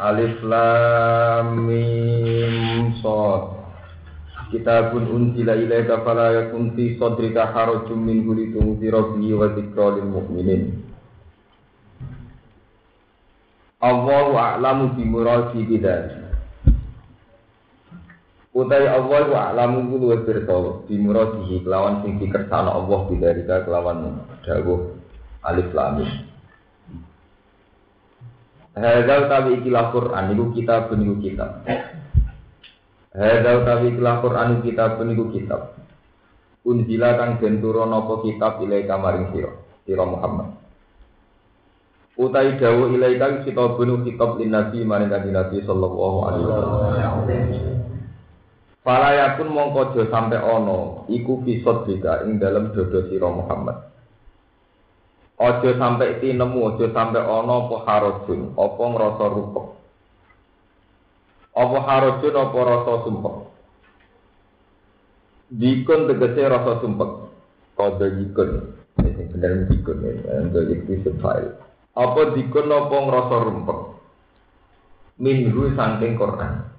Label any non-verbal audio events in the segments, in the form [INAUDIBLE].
Alif Lam Mim Shad Kitabun unzila ilaika fala yakun fi sadrika harajun minhu litunzira bihi wa dzikra lil mu'minin. Allahu a'lamu bi muradi bidzalik Utai Allah wa a'lamu kulo wis pirsa bi muradihi kelawan sing dikersakno Allah bidzalika kelawan dawuh Alif Lam Mim Hadza utawi ikilah Quran iku kitab niku kitab. Hadza utawi ikilah Quran iku kitab niku kitab. Unzila kang den turun kitab ilai kamaring sira, sira Muhammad. Utai dawu ilai kang kitabun kitab lin nabi maring kanjeng Nabi sallallahu alaihi wasallam. Fala yakun mongko sampe ana iku kisot bika ing dalem dodo sira Muhammad. Ojo sampai tinemu, ojo sampai ono apa harojun, apa ngerasa rupek. Apa harojun, apa rasa sumpek. Dikun tegese rasa sumpek. Kode dikun, ini bener dikun ini, yang itu file. Apa dikun, apa ngerasa rumpek. Minggu saking Quran.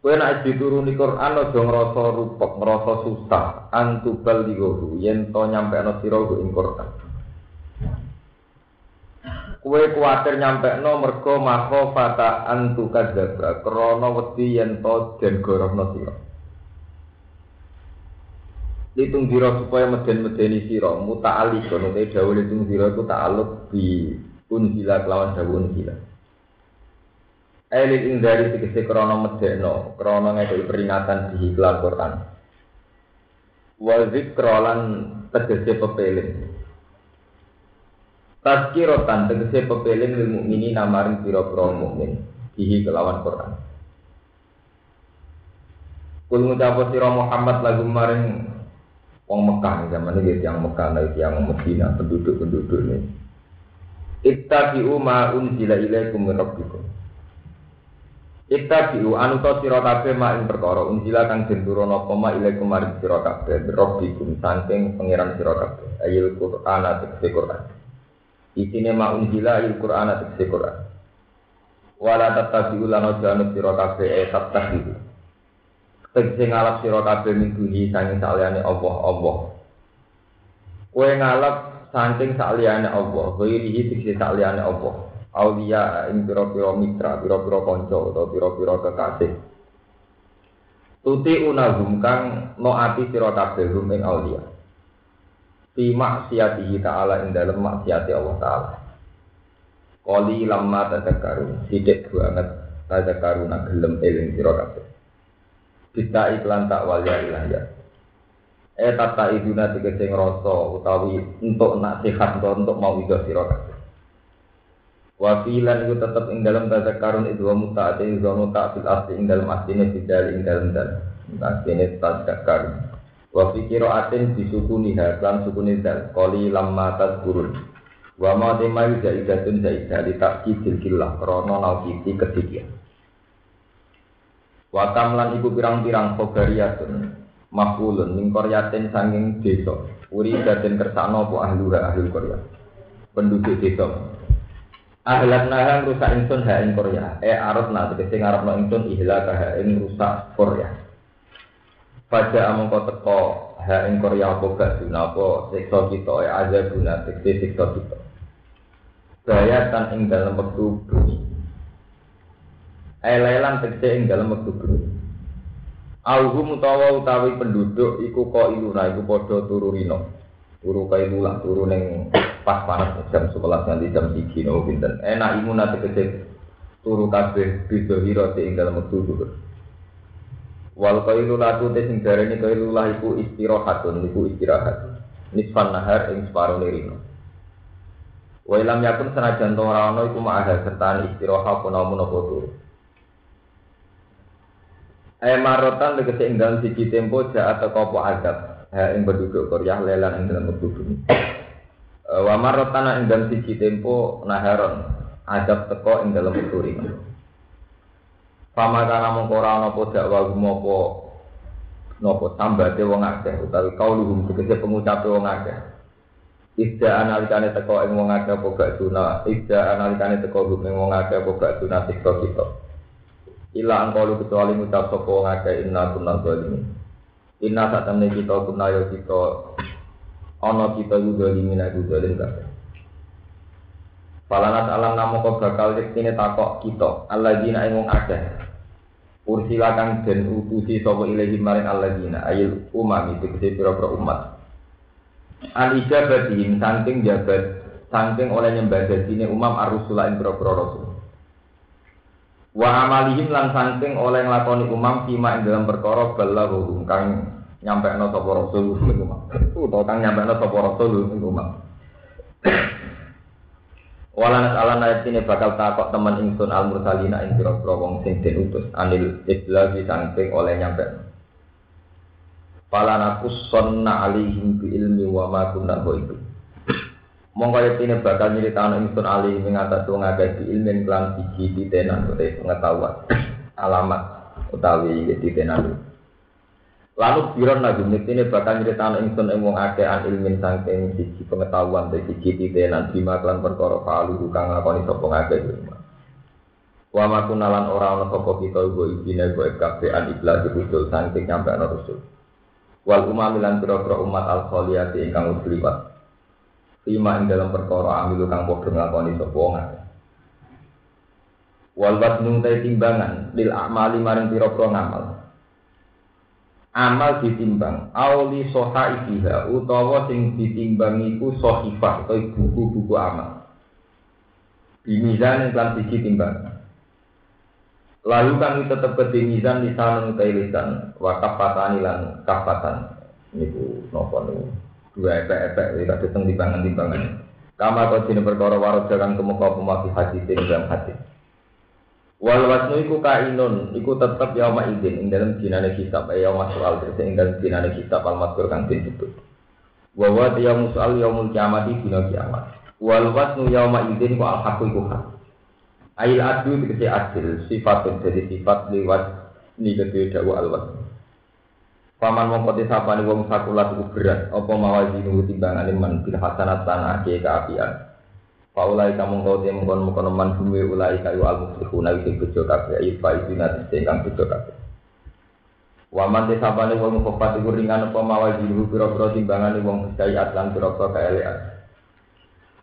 Kowe nek dituruni Quran aja ngrasa rupek, ngrasa susah, antubal digohu yen to nyampe ana sira ing Quran. Kowe kuwatir nyampe no mergo maho fata antu kadzabra krana wedi yen to den gorohno sira. Litung dira supaya meden-medeni sira muta'alliq kono te dawuh litung dira iku ta'alluq bi unzila kelawan dawuh unzila. Elit ing dari tegese krana medekno, krana ngekeki peringatan di iklan Quran. Wa zikra lan tegese pepeling. Tazkiratan tegese pepeling lil mukmini namaring pira-pira mukmin dihi kelawan Quran. Kul ngucap sira Muhammad lagu maring wong Mekah zaman ini yang Mekah lagi yang Medina penduduk-penduduk ini. Ittabi'u ma unzila ilaikum min rabbikum. Ita biu anu to sira kabeh mak ing perkara unjila kang den turuna apa mak ile kemarin sira kabeh rabbikum saking pangeran sira kabeh ayil Qur'an atik Qur'an. Isine mak unjila ayil Qur'an atik Qur'an. Wala tatabiu lan aja anu sira kabeh e tatabiu Tegese ngalap sira kabeh mingguhi saking saliyane Allah Allah. Kowe ngalap saking saliyane Allah kowe iki tegese saliyane Allah aulia ing pira-pira mitra, pira-pira kanca utawa pira-pira kekasih. Tuti unahum kang no ati sira kabeh hum ing aulia. Fi maksiatihi ta'ala ing dalem maksiati Allah taala. Koli lama tadakaru, sidik banget tadakaru nak gelem eling sira kabeh. Kita iklan tak walya ilah ya. Eh tata iduna tegese ngrasa utawi untuk nak sehat untuk mau ido sira kabeh. Wafilan itu tetap ing dalam bahasa karun itu wa mutaati wa muta fil asli ing dalam aslinya bidal ing dalam dan aslinya tajak karun. Wa fi qiraatin disukuni lan sukuni dal qali lamma tadkurun. Wa ma tema zaidatun zaidah li takkidil killah krana naukiti kedikian. Wa kamlan iku pirang-pirang khobariyatun mafulun min qaryatin sanging desa. Uri daden kersane apa ahluha ahlul qarya. Penduduk desa. Ahlan naha rusak ingsun ha ing Korea. Eh arep na tegese ngarepno ingsun ihlaka ha ing rusak Korea. Pada amangka teko ha ing Korea apa gak apa siksa kita eh aja guna tegese siksa kita. Bayatan ing dalam wektu bumi. Elelan tegese ing dalam wektu bumi. Auhum utawa utawi penduduk iku kok iluna iku padha turu rino. Turu kailulah turu ning pas panas jam 11 nanti jam 3 no pinten? Enak imun nanti kecil. Turu kabeh bisa ing dalam waktu dulu wal kailu latu te sing darani kailu lah iku istirahatun iku istirahat. Nisfan nahar ing separo nirino Wa ilam yakun senajan ora ana iku ma'ah serta istirahat pun namun apa turu. Ayat marotan tegese ing dalam siji tempo ja atau kopo adab. Ha ing berduduk koryah lelan ing dalam berduduk. Wa marotan ing dalam siji tempo naharon adab teko ing dalam turi. Pama kana mung ora ana apa dakwa gumopo napa tambate wong akeh utawi kauluhum tegese pengucape wong akeh. Ida analikane teko ing wong akeh apa gak guna, ida analikane teko ing wong akeh apa gak guna siksa kita. Ila angkalu kecuali ngucap sapa wong akeh inna kunna zalimin. Inna satamne kita kunna yo kita ana kita yo zalimin aku zalim kabeh. Falanat alam namo kok bakal yektine takok kita, alladzina ing wong akeh. Ursila kang den utusi sapa ilahi maring alladzina ayil umam itu pira-pira umat. Al ijabahim saking jabat saking oleh nyembah dadine umam arusula ing pira-pira rasul. Wa amalihim lan saking oleh nglakoni umam kima ing dalam perkara balaghu kang nyampekno sapa rasul ing umam. Utawa kang nyampekno sapa rasul ing umam. Walan alan ayat ini bakal takok teman ingsun al mursalina ing pira-pira wong sing den utus anil iblagi saking oleh nyampe. Fala nakussonna alaihim bi ilmi wa ma kunna ghaibi. Monggo yetine bakal nyritani ingsun ali ing atas wong akeh ilmin kelan siji titenan utawa pengetahuan. [CLEARS THROAT] Alamat utawi titenan. Lalu biron nabi ini bakal nyritani ingsun ing wong akeh an ilmin saking siji pengetahuan dari siji titenan bima kelan perkara palu kang lakoni sapa ngakeh Wa ma kunalan ora ana sapa kita ugo ibine go kabeh an iblas usul saking nyampe ana rasul wal umamilan pira-pira umat al kholiyati ingkang wis liwat lima ing dalam perkara amilu kang padha nglakoni sapa wong wal wasnu timbangan lil amali maring pira-pira ngamal. Amal ditimbang auli soha ikiha utawa sing ditimbang iku sohifah atau buku-buku amal. Bimizan yang siji timbang Lalu kami tetap ke mizan lisan utai lisan wa kafatan lan kafatan niku napa niku dua epek-epek iki kadhe teng timbangan-timbangan. Kama kau sini perkara warot jangan kemuka pemati hati sini dalam hati. Wal wasnu iku kainun iku tetep yauma izin ing dalam dinane kitab ya yauma soal terus ing dalam dinane kitab al mazkur kang disebut. Wa wa yaumul soal yaumul kiamat dina kiamat. Wal wasnu yauma izin ku al haqqu iku hak. Ail adu dikasih adil, sifat jadi sifat lewat ini kedua dawa alwat. Paman mongko disapani wong sakulat iku berat, apa mawazinu timbangan iman bil hasanat tanah ke keapian. Paulai kamu kau temu kon mukon man bumi ulai kayu al muflihun awi sing bejo kabeh ayi fa izina sing kang bejo kabeh. Waman disapani wong kofat iku ringan apa mawazinu pira-pira timbangan wong sedaya atlan pira-pira kaelean.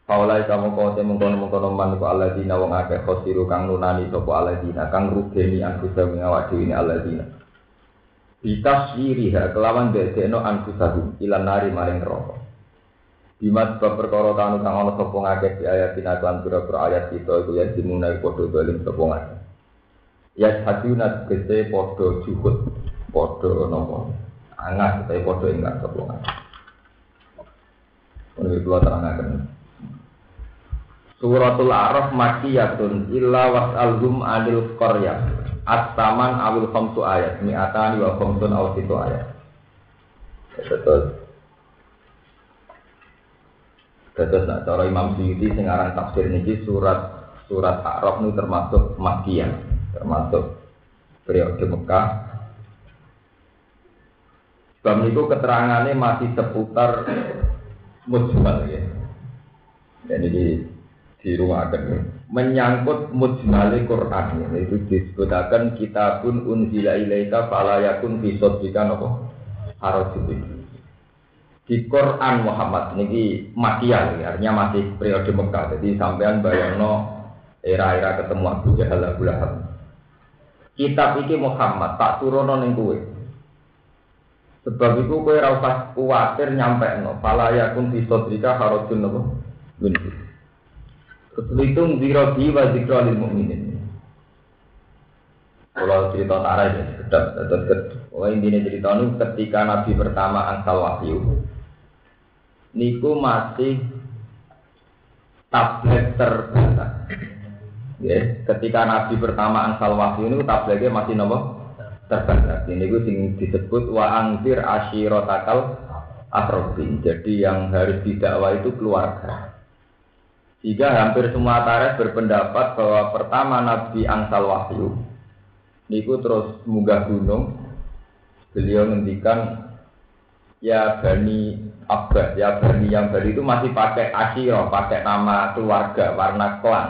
Paulai kamu kau temu kono mengkono man ku aladina wong akeh khosiru kang nunani sopo aladina kang rugeni angkusa mengawak dewi ini aladina. Bitaswiriha kelawan dedekno angkusahu ilan nari maring rokok. Bimat sebab perkara kanu kang ana sapa ngakeh di ayat tina lan pira-pira ayat kita iku ya dimunai padha dolim sapa ngakeh. Ya haduna gede padha juhud padha napa angat tapi padha ingat sapa ngakeh. Ini keluar terangaken. Suratul Araf makiyatun illa was'alhum anil qarya. At-taman awil khamsu ayat, mi'atani wa khamsun aw situ ayat. Betul. Terus nak cara Imam Suyuti sing aran tafsir niki surat surat Araf ini termasuk makiyah, termasuk periode Mekah. Sebab itu keterangannya masih seputar mujmal ya. Jadi di rumah akan menyangkut mujmali Quran. Itu disebutkan kitabun unzila ilaika fala yakun fi sadrika napa? Harajun. Di Quran Muhammad niki makiyah artinya masih periode Mekah. Jadi sampean bayangno era-era ketemu Abu Jahal Abu Lahab. Kitab iki Muhammad tak turono ning kowe. Sebab itu kowe ora usah kuwatir nyampe no fala yakun fi sadrika harajun napa Kesulitung zero di wa zikro lil mu'minin. Kalau cerita tarah ya, sedap. Terus, oh intinya cerita ini ketika Nabi pertama angsal wahyu, niku masih tablet terbatas. Ya, ketika Nabi pertama ansal wahyu ini tabletnya masih nopo terbatas. Ini gue disebut wa angkir ashirotakal akrobin. Jadi yang harus didakwa itu keluarga. Jika hampir semua tarikh berpendapat bahwa pertama Nabi angsal wahyu, niku terus munggah gunung, beliau ngendikan ya Bani Abbas, ya Bani yang Bani itu masih pakai asyiro, pakai nama keluarga, warna klan.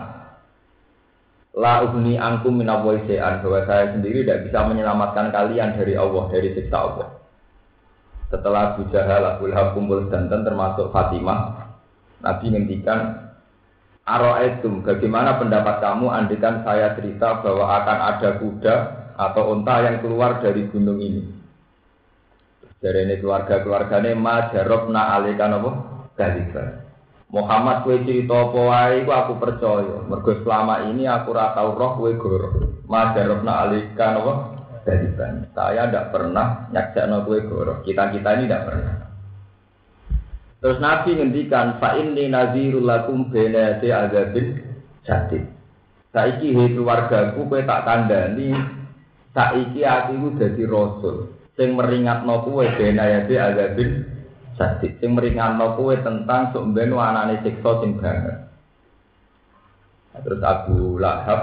La ugni angkum minawoisean bahwa saya sendiri tidak bisa menyelamatkan kalian dari Allah dari siksa Allah. Setelah Abu Jahal, Abu danten termasuk Fatimah, Nabi ngendikan Aro'etum, bagaimana pendapat kamu andikan saya cerita bahwa akan ada kuda atau unta yang keluar dari gunung ini? Dari ini keluarga-keluarganya ma jarobna alikan apa? Dalika. Muhammad kue cerita apa wae aku percaya. Mergo selama ini aku ora tau roh kowe goro. Madarofna alika apa? Dari Saya tidak pernah nyakjakno kue goro. Kita-kita ini tidak pernah. Terus Nabi ngendikan fa inni nazirul lakum bena yati azabin jadid. Saiki he keluargaku kowe tak kandhani saiki aku dadi rasul sing meringatno kowe bena yati azabin Jadi sing meringanno kowe tentang sok ben anane siksa sing banget. Terus Abu Lahab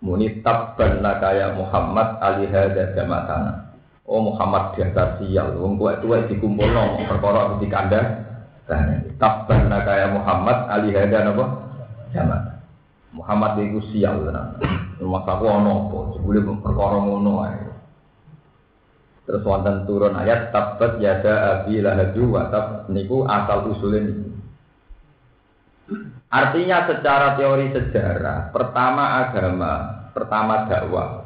muni tabban kaya Muhammad ali hadza jamatana. Oh Muhammad diantar sial, wong tuwa tuwa dikumpulno perkara mesti kandha. Tabban kaya Muhammad ali hadza napa? Jamat. Muhammad iku sial tenan. Rumah aku ana apa? Sebule perkara ngono ae. Terus wonten turun ayat tabat yada abi lahadu wa tab niku asal usulin Artinya secara teori sejarah, pertama agama, pertama dakwah,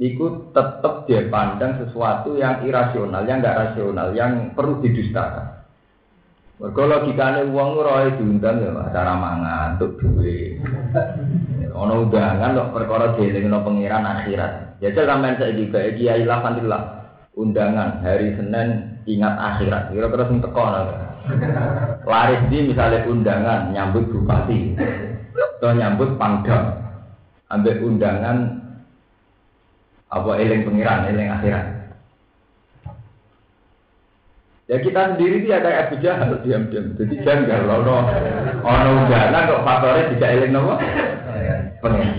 niku tetap dia pandang sesuatu yang irasional, yang enggak rasional, yang perlu didustakan. Mergo logikane wong ora diundang ya acara mangan untuk duit. Ono undangan kok perkara dielingno pangeran akhirat. Ya jek sampean saiki gawe kiai lah undangan hari Senin ingat akhirat. Kira-kira sing teko Laris di misalnya undangan nyambut bupati atau nyambut pangdam. Ambil undangan apa eling pengiran, eling akhirat. Ya kita sendiri dia kayak Abu Jahal diam-diam. Jadi janggal ono ono undangan kok faktornya tidak eling nopo? Pengiran.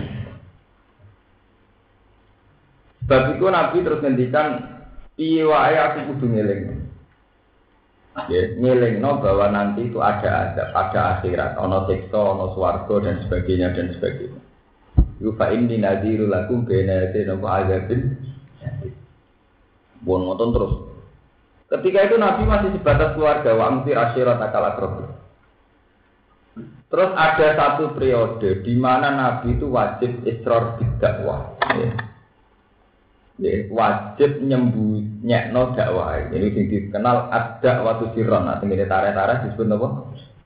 Sebab itu Nabi terus ngendikan Piye aku kudu ngeling. Ya, no bahwa nanti itu ada ada pada akhirat, ono siksa, ono swarga dan sebagainya dan sebagainya. Yufa ini nadiru lakum bena yate nopo azabin. Bon terus. Ketika itu Nabi masih sebatas keluarga wa amtir asyirat akal Terus ada satu periode di mana Nabi itu wajib israr bidakwah. Ya ya, wajib nyembunyikan dakwah. Jadi sing dikenal ada waktu siron. Nah, ini tarik-tarik disebut apa?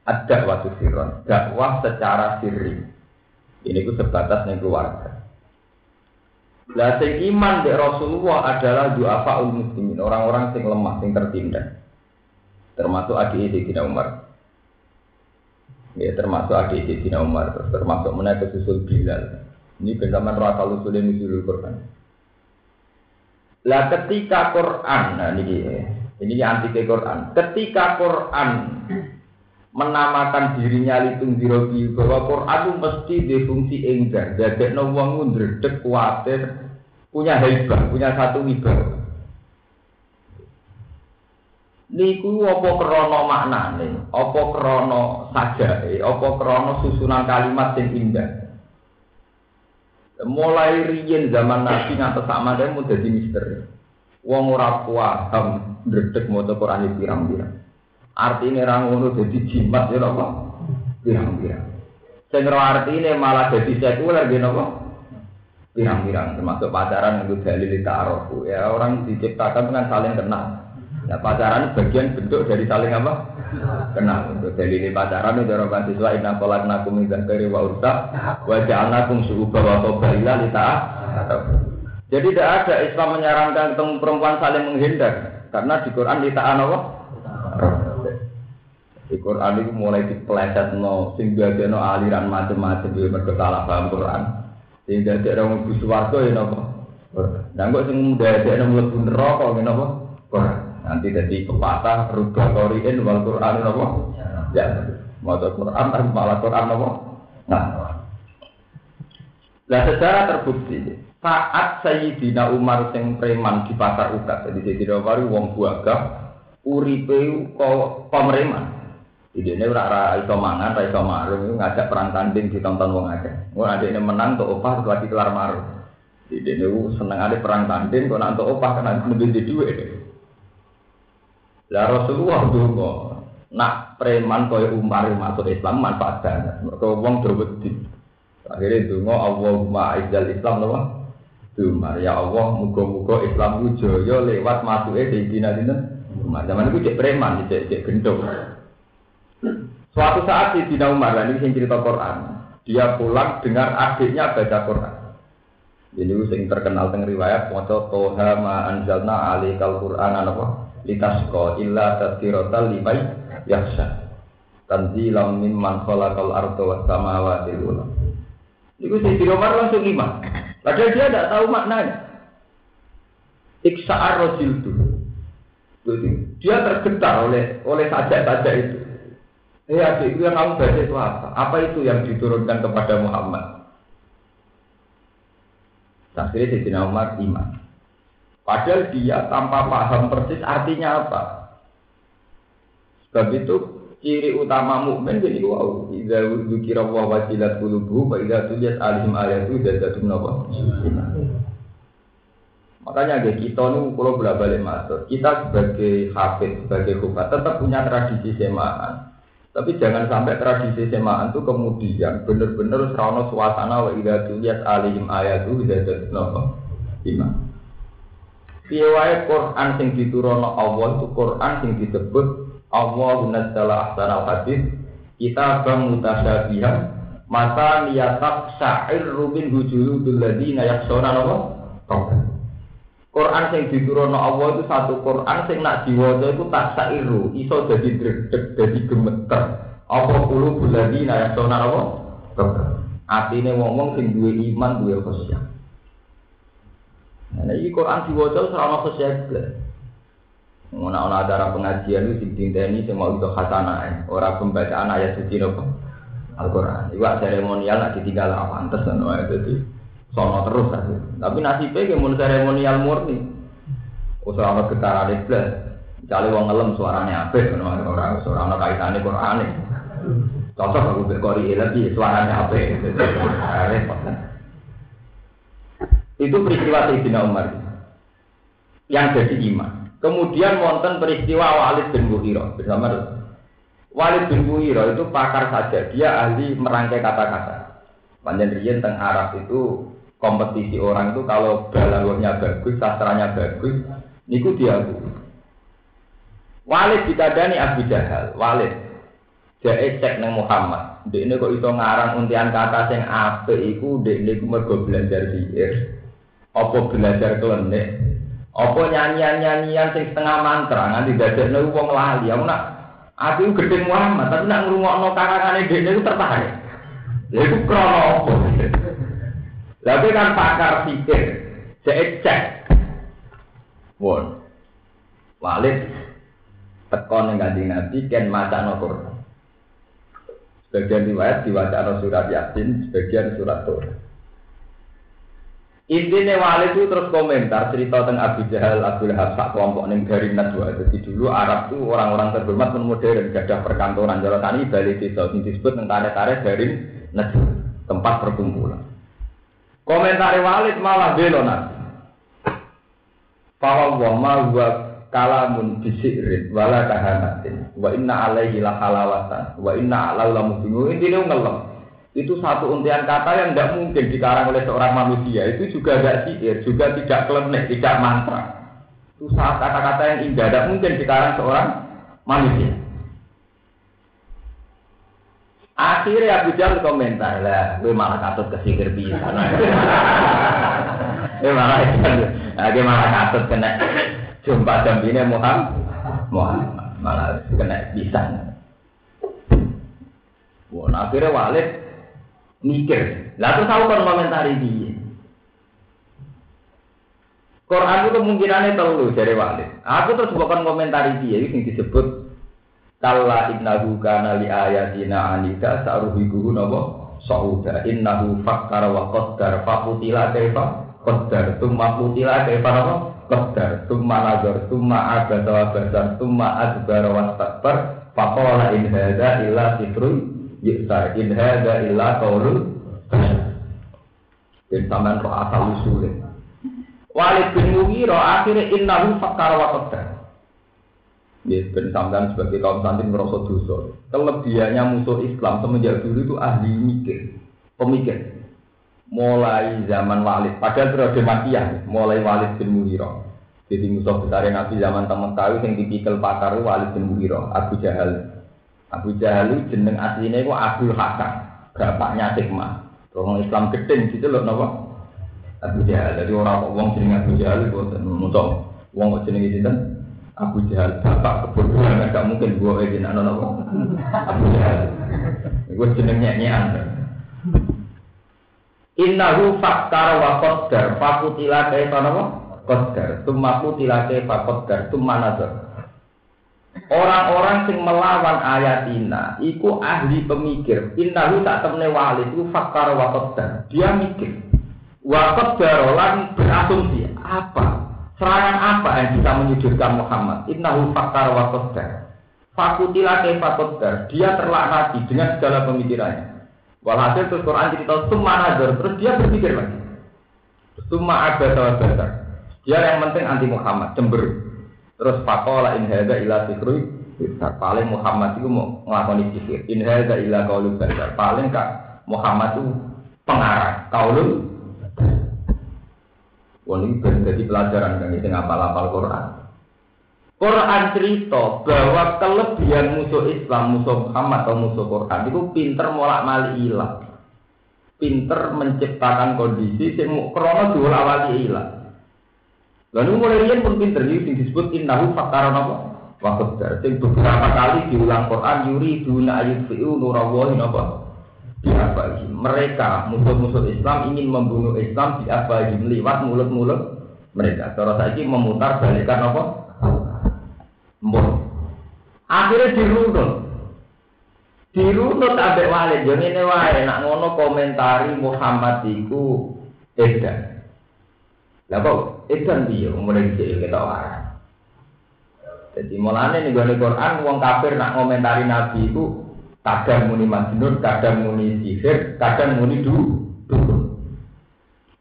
Ada waktu siron. Dakwah secara sirri. Ini ku sebatas nih keluarga. Lah sing iman di Rasulullah adalah duafa muslimin, orang-orang sing lemah, sing tertindas. Termasuk adik Sayyidina Umar. Ya termasuk adik Sayyidina Umar, termasuk menaik susul Bilal. Ini benjaman rasa usulnya nusulul Quran. Lah ketika Quran, nah ini ini anti Quran. Ketika Quran menamakan dirinya litung dirobi bahwa Quran itu mesti difungsi enggar, jadi no wong ndredeg kuatir, punya hebat, punya satu wibawa. Niku apa krana maknane, apa krana sajae, apa krana susunan kalimat sing indah. Mulai riyen zaman Nabi ngantos sak mandhe dadi misteri. Wong ora paham ndredeg maca Quran pirang-pirang. Artine ra ngono dadi jimat ya apa? Pirang-pirang. Sing artine malah dadi sekuler ya apa? Pirang-pirang termasuk pacaran itu dalil ta'aruf. Ya orang diciptakan dengan saling kenal. Nah pacaran bagian bentuk dari saling apa? Kenal. Untuk dalil pacaran itu orang mahasiswa inna nakum min zakari wa urta wa ja'alnakum su'uba wa qabaila li Jadi tidak ada Islam menyarankan ketemu perempuan saling menghindar karena di Quran ta'an apa? Di Quran itu mulai dipeleset no, sing no aliran macam-macam dia mereka salah paham Quran. Sing ada orang warga ya nopo. Dan kok sing dadekno mlebu neraka ya nopo? Quran. Nanti jadi pepatah rubah koriin wal Quran nopo? Ya. Mau Quran tapi malah Quran nopo? Nah. Nah secara terbukti saat Sayyidina Umar sing preman di pasar ukat jadi Sayyidina Umar wong buagah uripe kok pemereman Ide ini ora iso mangan, iso ngajak perang tanding ditonton wong akeh. Wong adek ini menang tuh opah lagi kelar marung. Ide ini seneng ada perang tanding, kok nanti opah kena lebih di duit. Lah Rasulullah dulu nak preman kaya Umar masuk Islam manfaat banget. Mereka wong. Akhirnya dungo Allahumma izzal Islam loh. Umar ya Allah, muga-muga Islam ku jaya lewat masuke Sayyidina Umar. Zaman itu cek preman, cek cek gendong. Suatu saat di Dina Umar, ini yang cerita Quran, dia pulang dengar adiknya baca Quran. Jadi sing terkenal teng riwayat maca toha ma anzalna alikal Quran apa litasqa illa tadhkiratal limay yakhsha. Tanzilam mimman khalaqal arda was samawati wal. Itu Sayyidina Umar langsung iman. Padahal dia tidak tahu maknanya. Iksa'ar rojil itu. Dia tergetar oleh oleh sajak-sajak itu. Adik, itu yang kamu baca itu apa? Apa itu yang diturunkan kepada Muhammad? Akhirnya Sayyidina Umar iman. Padahal dia tanpa paham persis artinya apa. Sebab itu ciri utama mukmin jadi wow. Idza dzukira wa wajilat qulubuhum wa idza tuliyat alaihim ayatu zadatum nawa. Makanya kayak kita nih kalau bolak balik masuk, kita sebagai hafid, sebagai hubat tetap punya tradisi semaan. Tapi jangan sampai tradisi semaan itu kemudian benar-benar serono suasana wa ida tuliat alim ayatu jadi nopo iman. Piye Quran sing diturono Allah itu Quran sing disebut Allah nazzala ahsanal hadis kita bang mutasyabihan mata niyatak sa'ir rubin hujuludul ladina yaksona nopo Quran sing diturono Allah itu satu Quran sing nak diwaca itu tak sairu, iso jadi dredeg, jadi gemeter. Apa kulo buladi nak sona apa? Atine wong-wong sing duwe iman, duwe khusyuk. Nah, iki Quran diwaca ora ono khusyuk. Ngono ana acara pengajian sing dinteni sing mau itu khasanah, ora pembacaan ayat suci nopo. Al-Qur'an. Iku seremonial nak ditinggal apa pantes ngono ae dadi sono terus aja. Tapi nasibnya kayak mun seremonial murni. Usah ana getaran iblis. Cale wong ngelem suaranya apik ngono ora ora ana kaitane Qur'an. Cocok aku berkori lagi suaranya apik. Itu peristiwa Sayyidina Umar yang jadi imam. Kemudian wonten peristiwa Walid bin Mughirah bersama Walid bin Mughirah itu pakar saja, dia ahli merangkai kata-kata. Teng Arab itu kompetisi orang itu kalau balagonya bagus, sastranya bagus, niku dia Walid dikadani Abu Jahal, Walid. Dia cek neng Muhammad. Dek ini kok itu ngarang untian kata sing ape iku dek ini mergo belajar sihir. Apa belajar klenik? Apa nyanyian-nyanyian sing setengah mantra nganti dadekno wong lali. Aku nak aku gede Muhammad, tapi nak ngrungokno karangane dek niku tertarik. Lha iku krono apa? Tapi kan pakar pikir, saya cek. Won, Walid tekon yang ganti nabi ken maca no Quran. Sebagian riwayat diwaca surat Yasin, sebagian surat Torah. Intinya Walid itu terus komentar cerita tentang Abu Jahal, Abu Lahab, kelompok neng dari Najwa. Jadi dulu Arab itu orang-orang terhormat pun modern, gadah perkantoran. Jalan tani balik desa, disebut tentang tarik-tarik dari Najwa, tempat perkumpulan. Komentar Walid malah belo nanti. Bahwa wa ma huwa kalamun bisirin wala kahanatin. Wa inna alaihi la halawatan wa inna alau la mubinu ini ngelem. Itu satu untian kata yang tidak mungkin dikarang oleh seorang manusia. Itu juga tidak sihir juga tidak klenik tidak mantra. Itu saat kata-kata yang indah tidak mungkin dikarang seorang manusia Akhirnya Abu Jahal komentar lah, gue malah katut kesingkir bisa. Gue [LAUGHS] malah [LAUGHS] gue malah katut kena jumpa ini Muhammad, Muhammad malah kena bisa. Wah, nah, akhirnya Walid mikir. Lah terus aku kan komentari dia. Quran itu kemungkinannya telu dari Walid. Aku terus bukan komentari dia ini disebut Kalla innahu kana li ayatina anida sa'ruhikuhu napa sauda. Innahu fakkara wa qaddar. Faqutila kaifa? Qaddar. Tumma qutila kaifa napa qaddar. Tumma nazar. Tumma abada wa basar tumma adbara wa takbar faqala in hadza illa sitrun yusar in hadza illa qaulul dan sampean kok asal Walid bin Mughirah akhirnya innahu fakkara wa qaddar Ya, ben sampean sebagai kaum santri merasa dosa. Kelebihannya musuh Islam semenjak dulu itu ahli mikir, pemikir. Mulai zaman Walid, padahal periode Makiyah, mulai Walid bin Mughirah. Jadi musuh besar Nabi zaman teman tahu yang tipikal pakar Walid bin Mughirah, Abu Jahal. Abu Jahal itu jeneng aslinya itu Abdul Hakam, bapaknya Hikmah. Orang Islam gedeng gitu loh, napa? Abu Jahal. Jadi orang wong jeneng Abu Jahal itu musuh. Wong jeneng itu Abu Jahal bapak kebodohan gak mungkin gua gini anak apa Abu Jahal gue jeneng nyanyian Innahu fakkar wa qaddar fakutila kaifa napa qaddar tumma kutila kaifa qaddar tumma nazar Orang-orang sing melawan ayatina iku ahli pemikir. Innahu tak temne wali itu fakkar wa qaddar. Dia mikir. Wa qaddar lan berasumsi apa Serangan apa yang bisa menyudutkan Muhammad? Innahu fakar wa qaddar. Fakutila kaifa qaddar. Dia terlaknati dengan segala pemikirannya. Walhasil terus Quran cerita summa nazar. Terus dia berpikir lagi. Summa abada wa badar. Dia yang penting anti Muhammad, cemberut. Terus fakola in hadza ila sikrui paling Muhammad itu mau ngelakoni sihir. In hadza ila qaulul badar. Paling kak Muhammad itu pengarang kaulul Wah ini jadi pelajaran kan itu ngapal-apal Quran. Quran cerita bahwa kelebihan musuh Islam, musuh Muhammad atau musuh Quran itu pinter molak mali ilah. Pinter menciptakan kondisi yang krono dua wali ilah. Lalu mulai rian pun pinter ini disebut innahu fakar apa? Waktu beberapa kali diulang Quran yuri duna ayat fi'u nurawahi apa? Diabahim. Mereka musuh-musuh Islam ingin membunuh Islam diabahim lewat mulut-mulut mereka. Cara saya memutar balikan apa? Mbon. Akhirnya dirunut. Dirunut ambek Walid. Yang ini wae nak ngono komentari Muhammad iku edan. Lah kok edan dia mulai dicek kita wae. Jadi mulane nih gue Quran, wong kafir nak komentari Nabi itu kadang muni majnun, kadang muni sihir, kadang muni du dukun.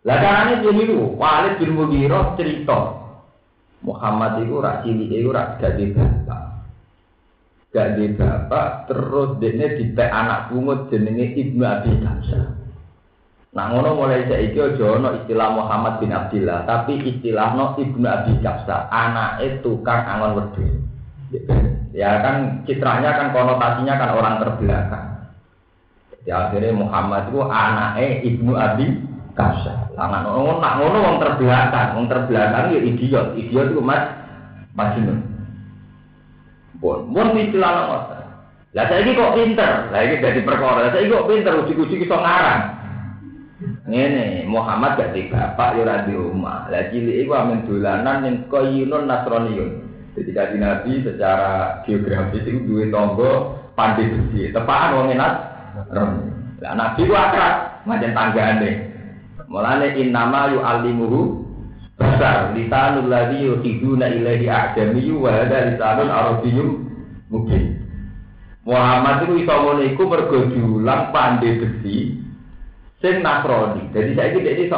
Lah carane piye niku? Walid bin Mughirah cerita Muhammad itu rak cilik iku rak dadi bapak. Gak di bapak terus dekne dipek anak pungut jenenge Ibnu Abi Kamsa. Nah ngono mulai saiki aja ana istilah Muhammad bin Abdillah, tapi istilahno Ibnu Abi Kamsa, anake tukang angon wedhus. Ya kan citranya kan konotasinya kan orang terbelakang. Ya akhirnya Muhammad itu anaknya ibnu Abi Kasya. Anak ngono nak ngono wong terbelakang, wong terbelakang ya idiot, idiot itu mas majnun. Bon, bon istilah apa? Lah saya ini kok pinter, lah ini jadi perkara. Saya kok pinter, uji-uji kita ngarang. Ngene, Muhammad gak bapak ya ora di omah. Lah cilik iku amen dolanan koyunun nasroniyun. Jadi kaji Nabi secara geografis itu dua tonggo pandai besi. Tepaan wong enak. Nah, Nabi itu akrab macam tangga ane. Mulane in nama yu alimuhu besar lisanul ladzi yuhiduna ilaihi a'jamiyyu wa hadza lisanun arabiyyun mungkin. Muhammad itu iso ngono iku mergo diulang pandai besi sing Nasrani. Jadi saiki dhek.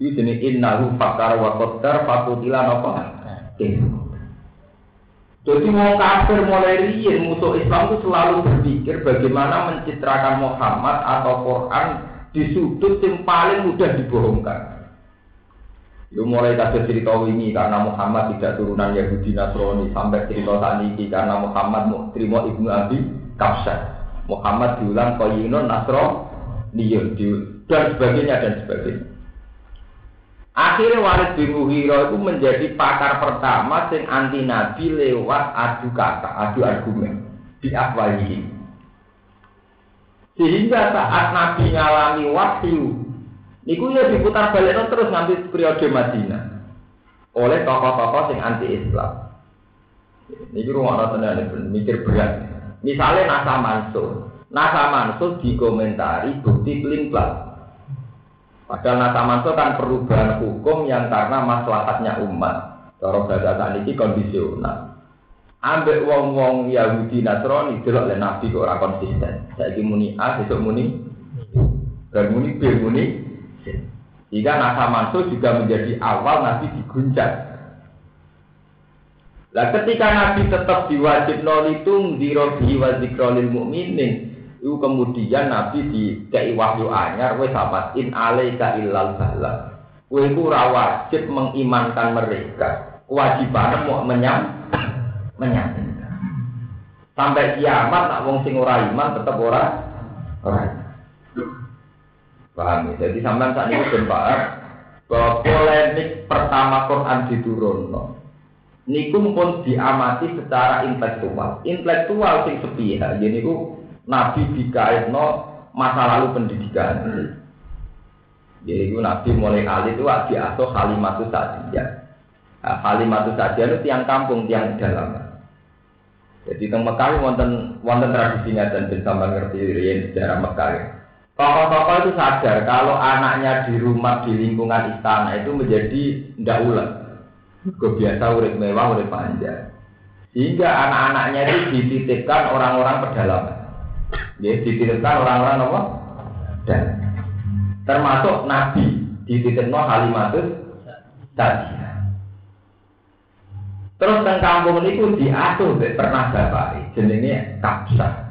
Ini jenis innahu fakar wa qaddar fakutila napa? Jadi mau kafir mulai riyen musuh Islam itu selalu berpikir bagaimana mencitrakan Muhammad atau Quran di sudut yang paling mudah dibohongkan. Itu mulai kasus cerita ini karena Muhammad tidak turunan Yahudi Nasrani sampai cerita saat ini karena Muhammad terima ibnu Abi Kafsar. Muhammad diulang Koyinun Nasrani dan sebagainya dan sebagainya. Akhirnya Walid bin Mughirah itu menjadi pakar pertama sing anti Nabi lewat adu kata, adu argumen. di afwahi. Sehingga saat Nabi ngalami wahyu, niku ya diputar balik terus nganti periode Madinah oleh tokoh-tokoh yang anti Islam. Ini rumah tenan mikir berat. Misalnya Nasa Mansur, Nasa Mansur dikomentari bukti pelingplat. Padahal Nasa Mansur kan perubahan hukum yang karena maslahatnya umat. Kalau bahasa saat ini kondisional. Ambek wong-wong Yahudi Nasrani delok le Nabi kok ora konsisten. Saiki muni A, besok muni dan muni B, muni Jika Nasa Mansur juga menjadi awal Nabi diguncang. Lah ketika Nabi tetap diwajib nolitung di robi wa zikrolil itu kemudian Nabi di kei wahyu anyar, wes sahabat in alaika illal bala. Kue itu wajib mengimankan mereka. Kewajiban mau menyam, menyam. Sampai kiamat nak wong sing ora iman tetap ora ora. Paham ya? Jadi sampean saat ini ben bahwa polemik pertama Quran diturunno niku pun diamati secara intelektual. Intelektual sing sepihak, jadi niku Nabi dikaitno masa lalu pendidikan. Jadi niku Nabi mulai kali itu diasuh kalimat saja. Nah, kalimat saja itu tiang kampung, tiang dalam. Jadi teng Mekah wonten wonten tradisinya dan bisa mengerti riyen sejarah Mekah. Tokoh-tokoh itu sadar kalau anaknya di rumah di lingkungan istana itu menjadi ndak ulet. Gue biasa urip mewah, urip panjang. Sehingga anak-anaknya itu dititipkan orang-orang pedalaman. Ya, dititipkan orang-orang apa? Dan termasuk Nabi dititipkan Halimatus tadi. Terus teng kampung itu diatur pernah bapak jenenge kapsa.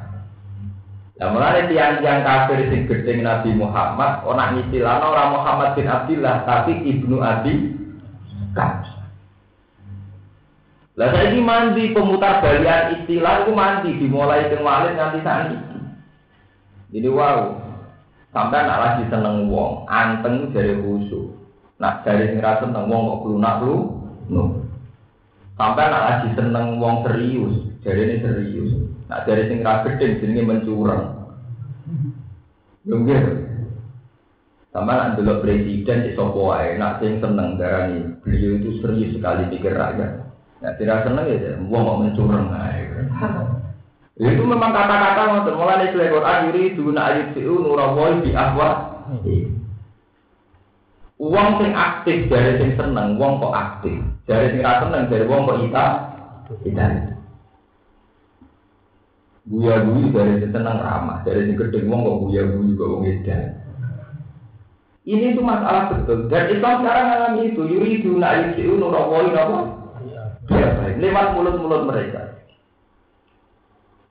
Nah, mulai tiang-tiang kafir sing gedeng Nabi Muhammad, orang istilahnya orang Muhammad bin Abdullah, tapi ibnu Abi Kapsa. Lah ini mandi pemutar balian istilah itu mandi dimulai ke walid nanti saat ini. Jadi wow, sampai anak lagi seneng wong, anteng dari khusyuk. Nak dari sing seneng wong kok lunak lu, no. Sampai anak lagi seneng wong serius, dari ini serius. Nak dari sing gedeng jenenge mencurang. Mungkin sama nak dulu presiden di sopo nak sing seneng darani beliau itu serius sekali pikir rakyat. Nah, tidak seneng ya, wong mau mencurang. Itu memang kata-kata untuk mulai dari Quran yuri duna siu nurawoi di ahwa. Uang sing aktif dari sing seneng, wong kok aktif. Dari sing rasa seneng, dari wong kok ita, ita. Buya buyi dari sing seneng ramah, dari sing gedeng wong kok buya buyi kok wong edan. Ini itu masalah betul. Dan Islam sekarang mengalami itu. Yuri duna siu nurawoi apa? baik lewat mulut-mulut mereka.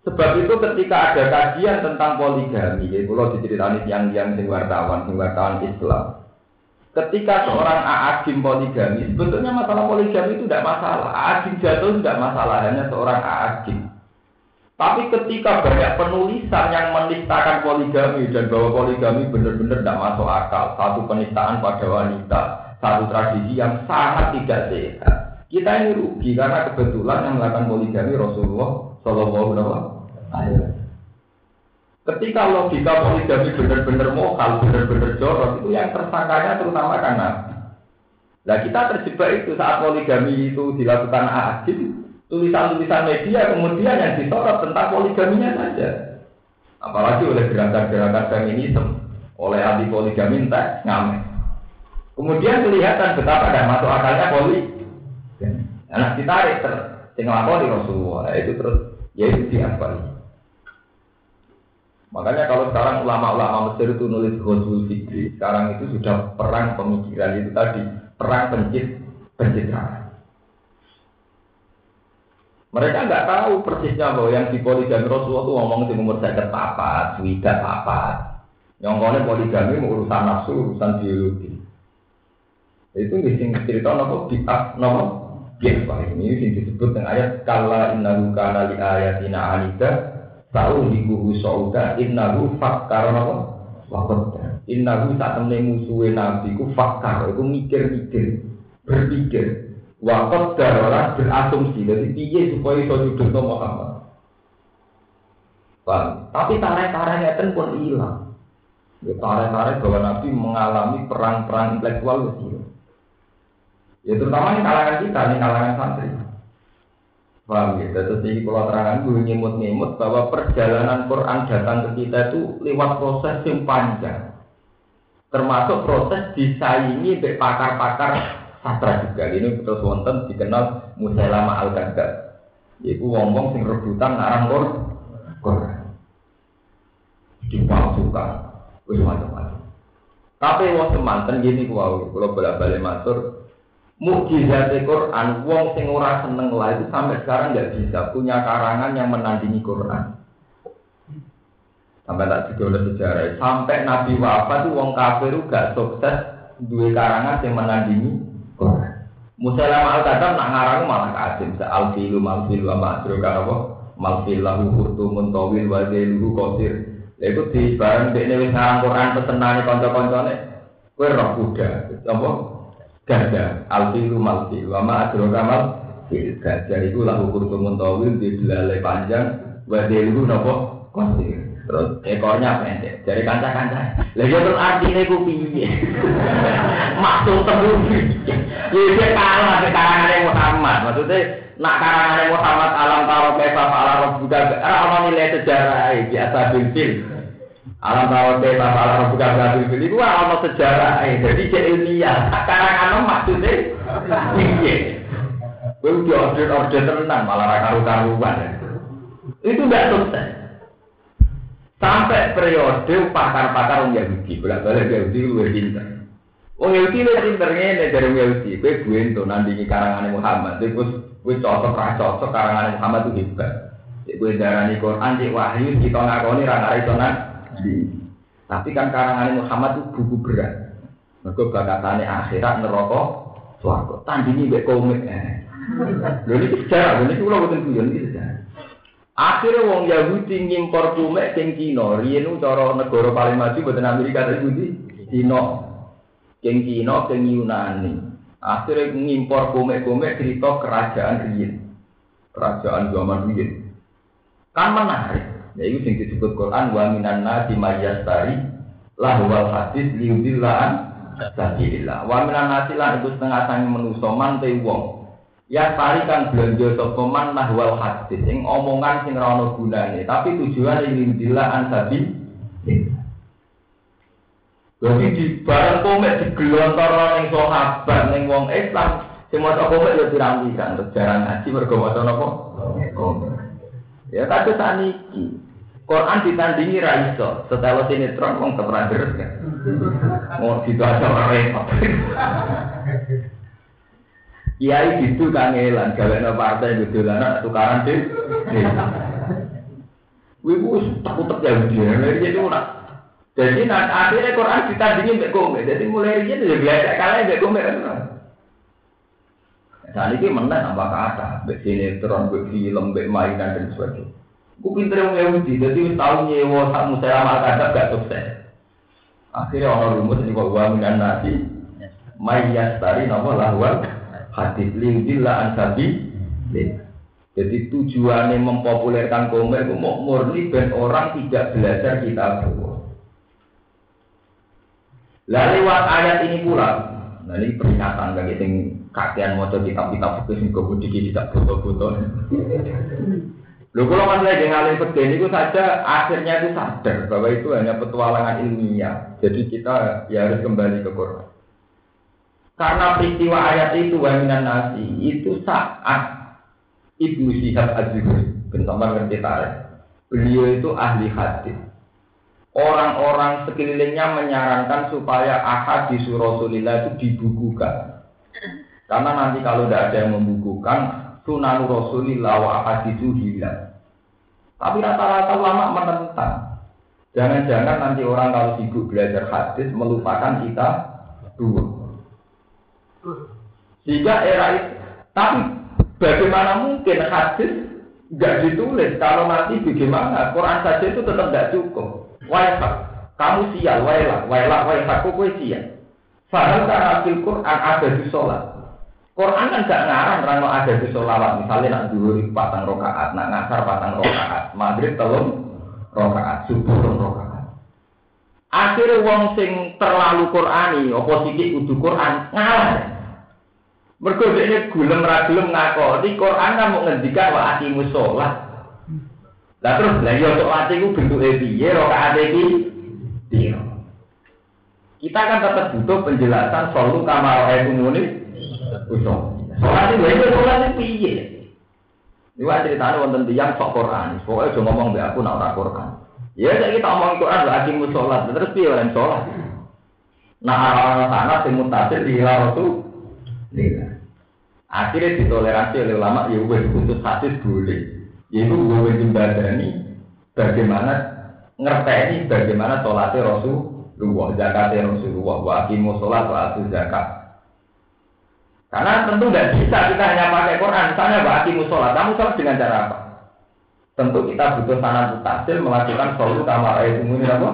Sebab itu ketika ada kajian tentang poligami, ya kalau diceritani yang yang sing wartawan, sing wartawan Islam. Ketika seorang aagim poligami, sebetulnya masalah poligami itu tidak masalah. Aagim jatuh tidak masalah, hanya seorang aagim. Tapi ketika banyak penulisan yang menistakan poligami dan bahwa poligami benar-benar tidak masuk akal, satu penistaan pada wanita, satu tradisi yang sangat tidak sehat. Kita ini rugi karena kebetulan yang melakukan poligami Rasulullah Shallallahu Alaihi Wasallam. Ketika logika poligami benar-benar mokal, benar-benar jorok itu yang tersangkanya terutama Nabi. Nah kita terjebak itu saat poligami itu dilakukan adil, tulisan-tulisan media kemudian yang disorot tentang poligaminya saja. Apalagi oleh gerakan-gerakan feminisme, oleh anti poligami entah ngamen. Kemudian kelihatan betapa dan masuk akalnya poligami Anak ditarik ter, sing di Rasulullah itu terus ya itu diakali. Makanya kalau sekarang ulama-ulama Mesir itu nulis Ghazul Fikri, sekarang itu sudah perang pemikiran itu tadi, perang pencit pencitraan. Mereka nggak tahu persisnya bahwa yang di poligami Rasulullah itu ngomong di umur saya papat, suida papat. Yang ngomongnya poligami urusan nafsu, urusan biologi. Itu bisa cerita nopo biak nopo Pak, ini disebut dengan ayat kala innahu kana li ayatina anida tahu likuhu sauda innahu fakkar apa? Wakot. Innahu tak temne musuhe nabi ku fakkar itu mikir-mikir, berpikir. Wakot darolah berasumsi. Jadi piye supaya iso nyudutno Muhammad. Tapi tarik-tarik itu pun hilang. Ya, tarik-tarik bahwa Nabi mengalami perang-perang intelektual itu Ya terutama di kalangan kita, di kalangan santri. Paham ya? Terus ini kalau terangan gue nyimut-nyimut bahwa perjalanan Quran datang ke kita itu lewat proses yang panjang. Termasuk proses disaingi oleh pakar-pakar sastra juga. Ini betul wonten dikenal Musailama al-Kadzab. Yaitu wong-wong sing rebutan ngarang Quran. Dipalsukan. Wis macam-macam. Tapi wong semanten gini kuwi kalau bolak-balik matur mukjizat Quran, wong sing ora seneng lah itu sampai sekarang nggak bisa punya karangan yang menandingi Quran. Sampai tak juga sejarah. Sampai Nabi wafat itu wong kafir gak sukses dua karangan yang menandingi Quran. Musailama al kadam nak ngarang malah kasim. Al filu mal filu wa kan apa? Mal filahu hurtumun tawil wa zailuhu qasir. Itu di bareng dekne wis ngarang Quran pesenane kanca-kancane. Kowe roh kuda. Apa? Gajah alfilu malfilu wama adroka mal fil gajah itu lahu kurtumun tawil di belalai panjang wadilu nopo? Kosir. Terus ekornya pendek dari kancah-kancah. Lagi terus artinya itu piye? [LAUGHS] Maksud temu ya dia kalah di karangan Muhammad. Maksudnya nak karangan Muhammad alam taro kaisa alam juga ada nilai sejarah biasa bil Alam rawat desa alam bukan berarti beli gua alam sejarah eh jadi cek ilmiah. Sekarang anu maksudnya iya. Gue udah order order tenang malah karu karuan. Itu tidak sukses. Sampai periode pakar-pakar orang Yahudi, bolak balik Yahudi lu pinter. Wong Yahudi lu pinter ngene dari Yahudi, gue gue itu nandingi karangan Muhammad, gue gue cocok ra cocok karangan Muhammad itu hebat. Gue darani Quran, cek wahyu, kita ngakoni ra ngari di. Tapi kan karangan Muhammad itu buku berat. Mereka bakatane akhirat neraka swarga. Tandingi mbek komik. Lho ini sejarah, ini kula boten guyon iki sejarah. Akhirnya wong Yahudi ngimpor komik king Cina. Riyen cara negara paling maju boten Amerika tapi Yahudi Cina. King Cina, king Yunani. Akhirnya ngimpor komik-komik cerita kerajaan riyen. Kerajaan zaman riyen. Kan menarik. Ya itu sing disebut Quran wa minan nasi mayyastari lahwal hadis liudillah sabilillah. Wa minan nasi lan itu setengah sange manusa man te wong. Ya tarikan belanja sapa man lahwal hadis sing omongan sing ora ono gunane, tapi tujuane liudillah an sabil. Jadi di barang komik digelontor ning sahabat ning wong Islam sing maca komik ya kan jarang ngaji mergo maca napa? Ya kata saniki. Quran ditandingi ra iso. Setelah sinetron wong deres kan. Mau situ aja ora repot. Kiai gitu kangelan gawe partai gitu lah tukaran sih. Wibu takut ya dia. Jadi ora. Jadi nanti akhirnya Quran ditandingi mbek komik. Jadi mulai dia belajar kalah mbek komik kan. Saat ini menang apa kata, mbek sinetron, mbek film, mbek mainan dan sebagainya. Gue pinter yang Yahudi, jadi wis tahu nyewa sak musalam al gak sukses. Akhirnya orang rumus ini kok uang dan nasi, mayas tari nama lahwal hadis liudillah ansabi. Jadi tujuannya mempopulerkan komik itu mau murni dan orang tidak belajar kita. Lalu lewat ayat ini pula, nah ini peringatan bagi sing kakean mau kitab-kitab fikih sing kemudian tidak foto-foto. Lho kalau mas lagi ngalir pedes itu saja akhirnya itu sadar bahwa itu hanya petualangan ilmiah. Jadi kita ya harus kembali ke Quran. Karena peristiwa ayat itu waminan nasi itu saat Ibnu Syihab Az-Zuhri, bersama ngerti tarik. Beliau itu ahli hadis. Orang-orang sekelilingnya menyarankan supaya ahad di Rasulillah itu dibukukan. Karena nanti kalau tidak ada yang membukukan, sunan Rasulillah wa ahadithu hilang. Tapi rata-rata ulama menentang. Jangan-jangan nanti orang kalau sibuk belajar hadis melupakan kita dulu. Sehingga era itu, tapi bagaimana mungkin hadis nggak ditulis kalau nanti bagaimana Quran saja itu tetap tidak cukup. Waisak, kamu sial, wailah, waisak, kok sial. Padahal karena Quran ada di sholat. Quran kan gak ngarang rano ada di solawat misalnya nak dulu patang rokaat, nak ngasar patang rokaat, maghrib telung rokaat, subuh rong rokaat. Akhirnya wong sing terlalu Qurani, apa sithik kudu Quran ngalah. Mergo dhekne gulem ra gelem ngakoni Quran kan mau ngendikan wa aqimus sholat. Lah terus lah yo sholat iku bentuke piye rakaat iki? Piye? Kita kan tetap butuh penjelasan solu kamar ayat umumnya usung. Sholat itu itu sholat itu piye? Ini wah ceritanya wonten tiang sok Quran. Pokoknya cuma ngomong be aku nak ora Quran. Ya saya kita ngomong Quran lah akimu sholat. Terus piye orang sholat? Nah orang sana sing mutasir di hilang itu. Akhirnya ditoleransi oleh ulama ya wes khusus hadis boleh. Yaitu gue jembadani bagaimana ngerteni bagaimana sholatnya Rasulullah, zakatnya Rasulullah, wa akimu sholat wa atu zakat. Karena tentu tidak bisa kita hanya pakai Quran. Misalnya akimu sholat, kamu sholat dengan cara apa? Tentu kita butuh sanad mutasil melakukan sholat kamar ayat ini apa?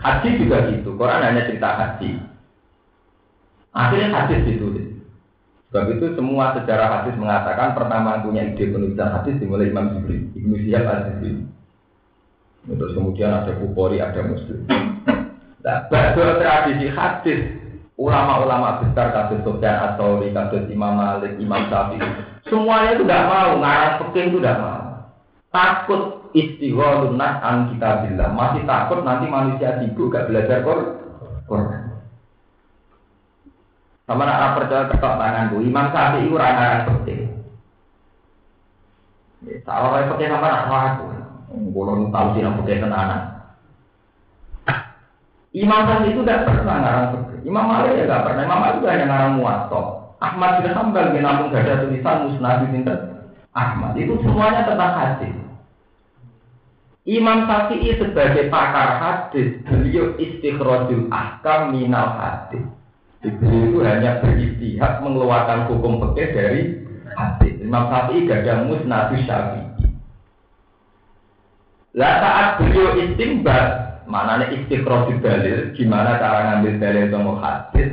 Haji juga gitu. Quran hanya cerita haji. Akhirnya hadis ditulis. Sebab itu semua sejarah hadis mengatakan pertama punya ide penulisan hadis dimulai Imam Zuhri, Ibnu Syihab al. Terus kemudian ada Bukhari, ada Muslim. Nah, tradisi hadis ulama-ulama besar kasus Sofyan Atsauri, kasus Imam Malik, Imam Syafi'i, semuanya itu tidak mau ngarang fikih itu tidak mau. Takut istighalun nas an kitabillah, masih takut nanti manusia sibuk gak belajar Quran. Sama nak percaya ketok tanganku, Imam Syafi'i itu orang orang penting. Tak orang penting sama nak aku. Kalau tahu sih nak penting tenanan. Imam Syafi'i itu tidak pernah ngarang penting. Imam Malik ya tidak pernah. Imam Malik itu hanya ngarang muatok. Ahmad bin Hambal bin namun gak tulisan musnad bin Ahmad itu semuanya tentang hadis. Imam Syafi'i sebagai pakar hadis, beliau istikhrajul ahkam minal hadis. Beliau itu hanya beristihad mengeluarkan hukum fikih dari hadis. Imam Syafi'i gak ada musnad syafi'i. Lah beliau istimbat, mana nih istikhraj dalil, gimana cara ngambil dalil sama hadis,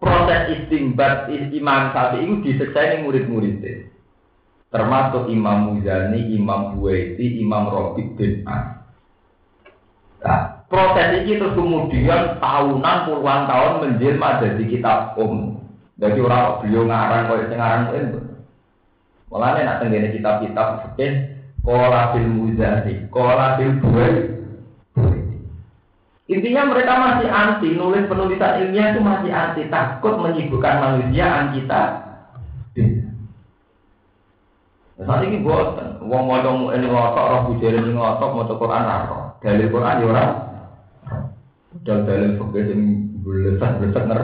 proses istimbat Imam Syafi'i itu diselesaikan murid-muridnya. Termasuk Imam Muzani, Imam Buwaiti, Imam Rabi bin As. Nah, proses ini terus kemudian tahunan puluhan tahun menjelma jadi kitab om. Jadi orang beliau ngarang kau yang ngarang itu. Malah nih tenggine kitab-kitab fikih kola fil muzani, kola fil Intinya mereka masih anti nulis penulisan ilmiah itu masih anti takut menyibukkan manusia an kita. Nah, saat ini buat, wong mau ini ngotok, roh bujari ini ngotok, mau Quran roh, dalil Quran ya orang dan dalil fakir yang belesak belesak nger.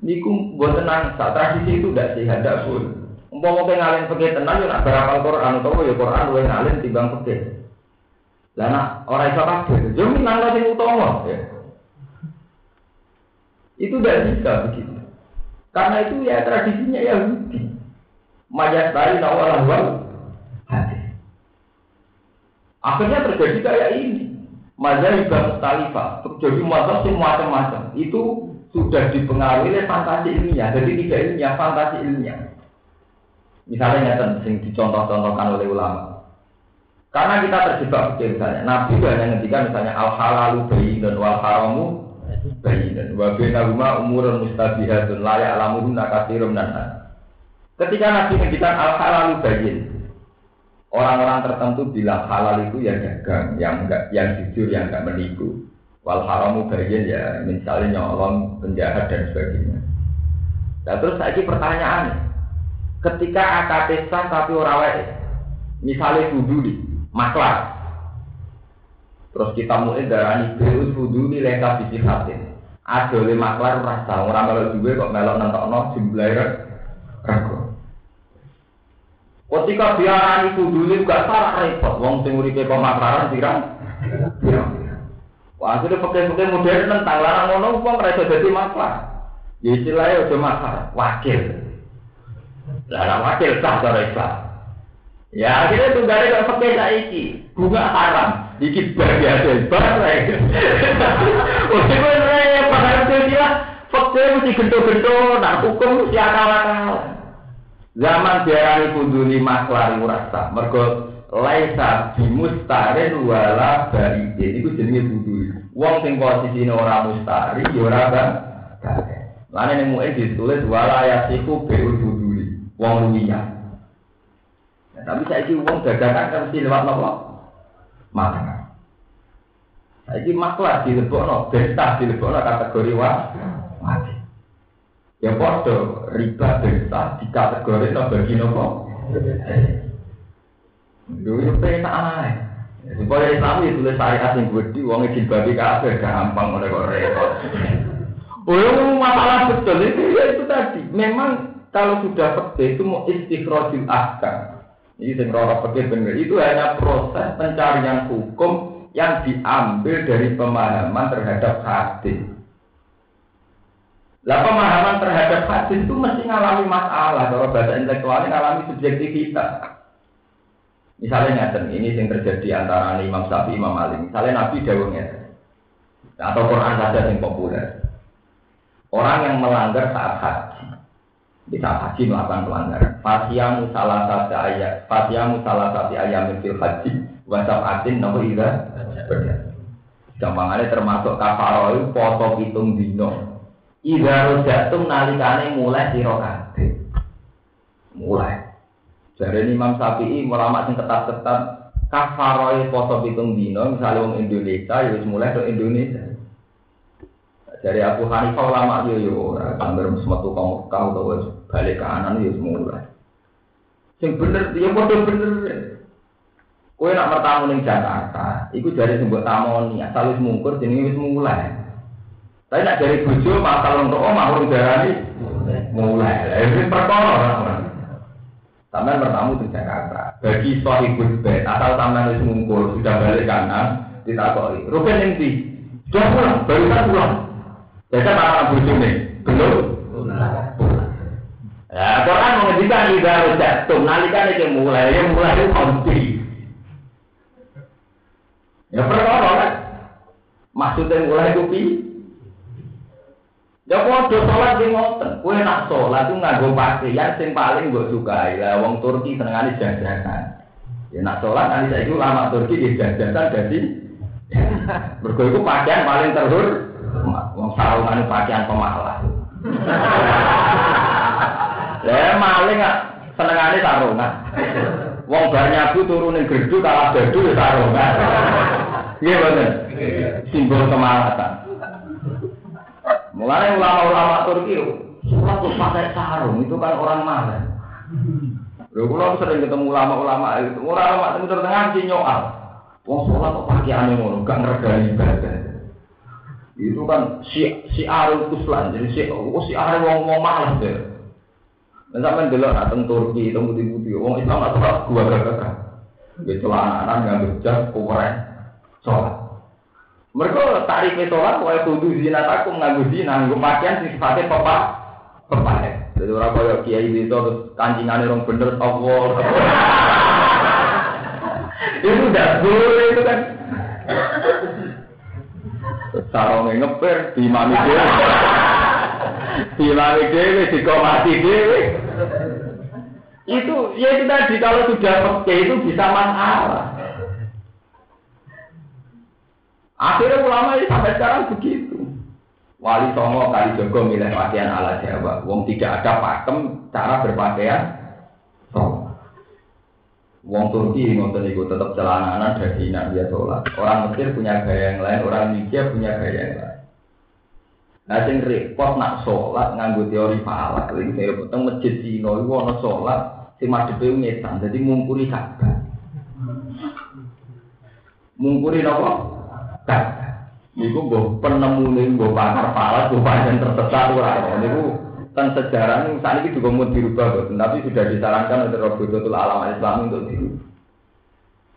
Niku buat tenang, saat tradisi itu tidak sehat, tidak. Umpama mau ngalin fakir tenang, ya nak berapa Quran atau ya Quran gue ngalin timbang fakir. Lah nak orang itu kafir, jadi minang lagi utama. Ya. Itu tidak bisa begitu. Karena itu ya tradisinya Yahudi. Mayat dari nawalah wal hadis. Akhirnya terjadi kayak ini. Mazhab Mustalifah terjadi mazhab yang macam-macam. Itu sudah dipengaruhi oleh fantasi ilmiah. Jadi tidak ilmiah, fantasi ilmiah. Misalnya yang dicontoh-contohkan oleh ulama. Karena kita terjebak begitu misalnya. Nabi itu hanya ngendikan misalnya al halalu bayi dan wal haramu bayi dan wa bainahuma umurun mustabihatun layak alamuhun nakasirum dan Ketika Nabi ngendikan al halalu bayin, Orang-orang tertentu bilang halal itu ya dagang, yang enggak, yang jujur, yang enggak menipu. Wal haramu bagian ya misalnya nyolong, penjahat dan sebagainya. Nah terus lagi pertanyaan, ketika akad sah tapi orang wae, misalnya di maklar, terus kita mulai darani beus di lengkap di hatin. Ada oleh maklar rasa orang kalau juga kok melok nonton jumlahnya ragu. Ketika diarani kudune gak salah repot, wong sing uripe pemasaran pirang. Wah, akhirnya pakai-pakai modern tentang larang ngono wong ora iso dadi masalah. Ya istilahnya udah masalah, wakil. Larang wakil sah Islam. Ya akhirnya tunggare kok pakai saiki, bunga haram. Iki bagi hasil bar lagi. Wah, itu repot, harus dia fakir mesti gento-gento, nak hukum mesti akal-akal. Zaman diarani kuduli maklari rasa, mergo laisa bimustarin wala baidin iku jenenge buduli. Wong sing posisine ora mustari ya ora bang. Lane mu'in ditulis wala yasiku bi'ul buduli. Wong luwiya. Tapi saiki wong dadakan kan mesti lewat nopo? Makanan. Saiki maklar dilebokno, besta dilebokno kategori wa mati. Ya padha riba besta di kategori no bagi nopo? Dulu penak ae. Supaya Islam itu tulis syariat yang gede, uangnya jilbabi kabeh gampang oleh kok repot. Oh, masalah betul itu ya itu tadi. Memang kalau sudah seperti itu mau istikhrojul ahkam. Ini sing roro pikir bener. Itu hanya proses pencarian hukum yang diambil dari pemahaman terhadap hadis. Lah pemahaman terhadap hadis itu mesti ngalami masalah. Kalau bahasa intelektualnya ngalami subjektivitas. Misalnya ngeten, ini yang terjadi antara Imam Syafi'i Imam Malik. Misalnya Nabi Dawud ngeten. Atau Quran saja yang populer. Orang yang melanggar saat haji. Di saat haji melakukan pelanggaran. Fasiyamu salah satu ayat. Fasiyamu salah satu ayat fil haji. Wasab atin nomor ida. Gampangannya termasuk kafaroi foto hitung dino. Ida rojatum nalikane mulai sirokate. Mulai. Jadi Imam Syafi'i ulama sing ketat-ketat kafaroi poso pitung dino misalnya wong Indonesia ya mulai ke Indonesia. Dari Abu Hanifah ulama yo yo ora sambil metu kamu kau atau balik kanan yo mulai. Sing bener ya padha bener. Kowe nak bertamu ning Jakarta, iku dari sebuah tamoni, asal wis mungkur jenenge wis mulai. Tapi nak dari bojo masalah untuk omah urung darani mulai. Lah iki perkara Sampai bertamu di Jakarta. Bagi sohibul bed, asal sampai harus ngumpul, sudah balik kanan, ditakoi. Ruben yang di, sudah pulang, baru pulang. Biasa para bujuk nih, belum? Ya, Quran menghentikan juga harus jatuh. Nalikan itu mulai, yang mulai itu konti. Ya perkara kan? Maksudnya mulai itu Ya padha salat sing ngoten. Kowe nak salat ku nganggo pakaian sing paling mbok sukai. Lah wong Turki senengane jajanan. Ya nak salat nanti saiki ulama Turki di jajanan dadi [LAUGHS] mergo iku pakaian paling terhur. Wong sarungan pakaian pemalas. [LAUGHS] Lah maling senengane sarungan. Wong banyak bu turun ning gerdu kalah ya sarungan. Iya bener. Simbol kemalasan. Mulai ulama-ulama Turki, sholat tuh pakai sarung itu kan orang mana? Lalu kalau sering ketemu ulama-ulama itu, ulama itu tengah sih nyoal. Wong sholat kok pakai aneh ngono, gak ngergani ibadah. Itu kan si si arul kuslan, jadi si oh, si arul wong malas deh. Sampai dulu datang Turki, temu di putih, wong Islam atau gua gak Dia celana nggak berjas, kuweren, sholat. Mereka tarik sholat, wae kudu zina aku nganggo zina, nganggo pakaian sifatnya papa, papa. Jadi orang kaya kiai itu terus kancingan orang bener Allah. [LAUGHS] itu udah boleh itu kan. Sarongnya ngeper di mami dewi, [LAUGHS] di mami dewi, di komati dewi. Itu ya itu tadi kalau sudah pakai itu bisa masalah. Akhirnya ulama ini sampai sekarang begitu. Wali Songo kali Jogo milih pakaian ala Jawa. Wong tidak ada pakem cara berpakaian. Songo. Wong Turki ngonten itu tetap celananan dari dia sholat. Orang Mesir punya gaya yang lain, orang India punya gaya yang lain. Nah, sing repot nak sholat nganggo teori falak. Lagi saya potong masjid Cina itu ana sholat, si madhepe ngetan, jadi mungkuri Ka'bah. Mungkuri nopo? Nah, niku mbok penemune mbok pakar pala, mbok pancen tersesat ora ono. Niku tentang sejarah ini saat ini juga mau dirubah, bos. tapi sudah disarankan oleh Robotul Alam Islam untuk dirubah.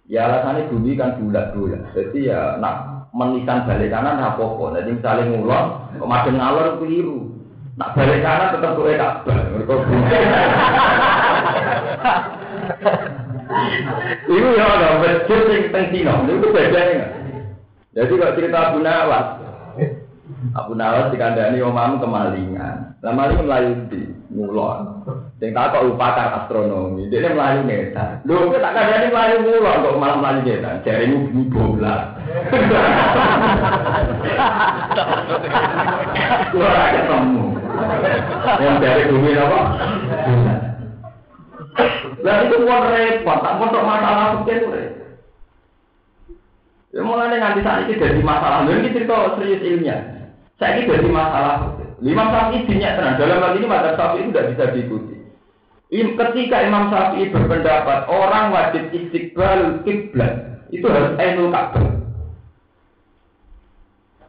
Ya alasannya bumi kan bulat-bulat, jadi ya nak menisan balik kanan apa-apa. Jadi misalnya ngulon, kok ngalor keliru. Nak balik kanan tetap gue tak mereka. Ibu ya ada masjid yang teng Cina, itu bedanya jadi kalau cerita Abu Nawas, Abu Nawas dikandani omamu kemalingan. Nah maling melayu di mulon. Sing tak kok pakar astronomi, dia melayu neta. Lho, kita tak kadang melayu mulu kok malam melayu neta. Ini bumi bola. Gua ketemu. Yang dari bumi apa? Lah itu mau repot, tak mau masalah sekian Ya mulai nanti saat ini jadi masalah. Ini cerita serius ilmiah. Saya ini jadi masalah. Lima sapi dinyak tenang. Dalam hal ini mata sapi itu tidak bisa diikuti. Ketika Imam Syafi'i berpendapat orang wajib istiqbal kiblat itu harus ainul Ka'bah.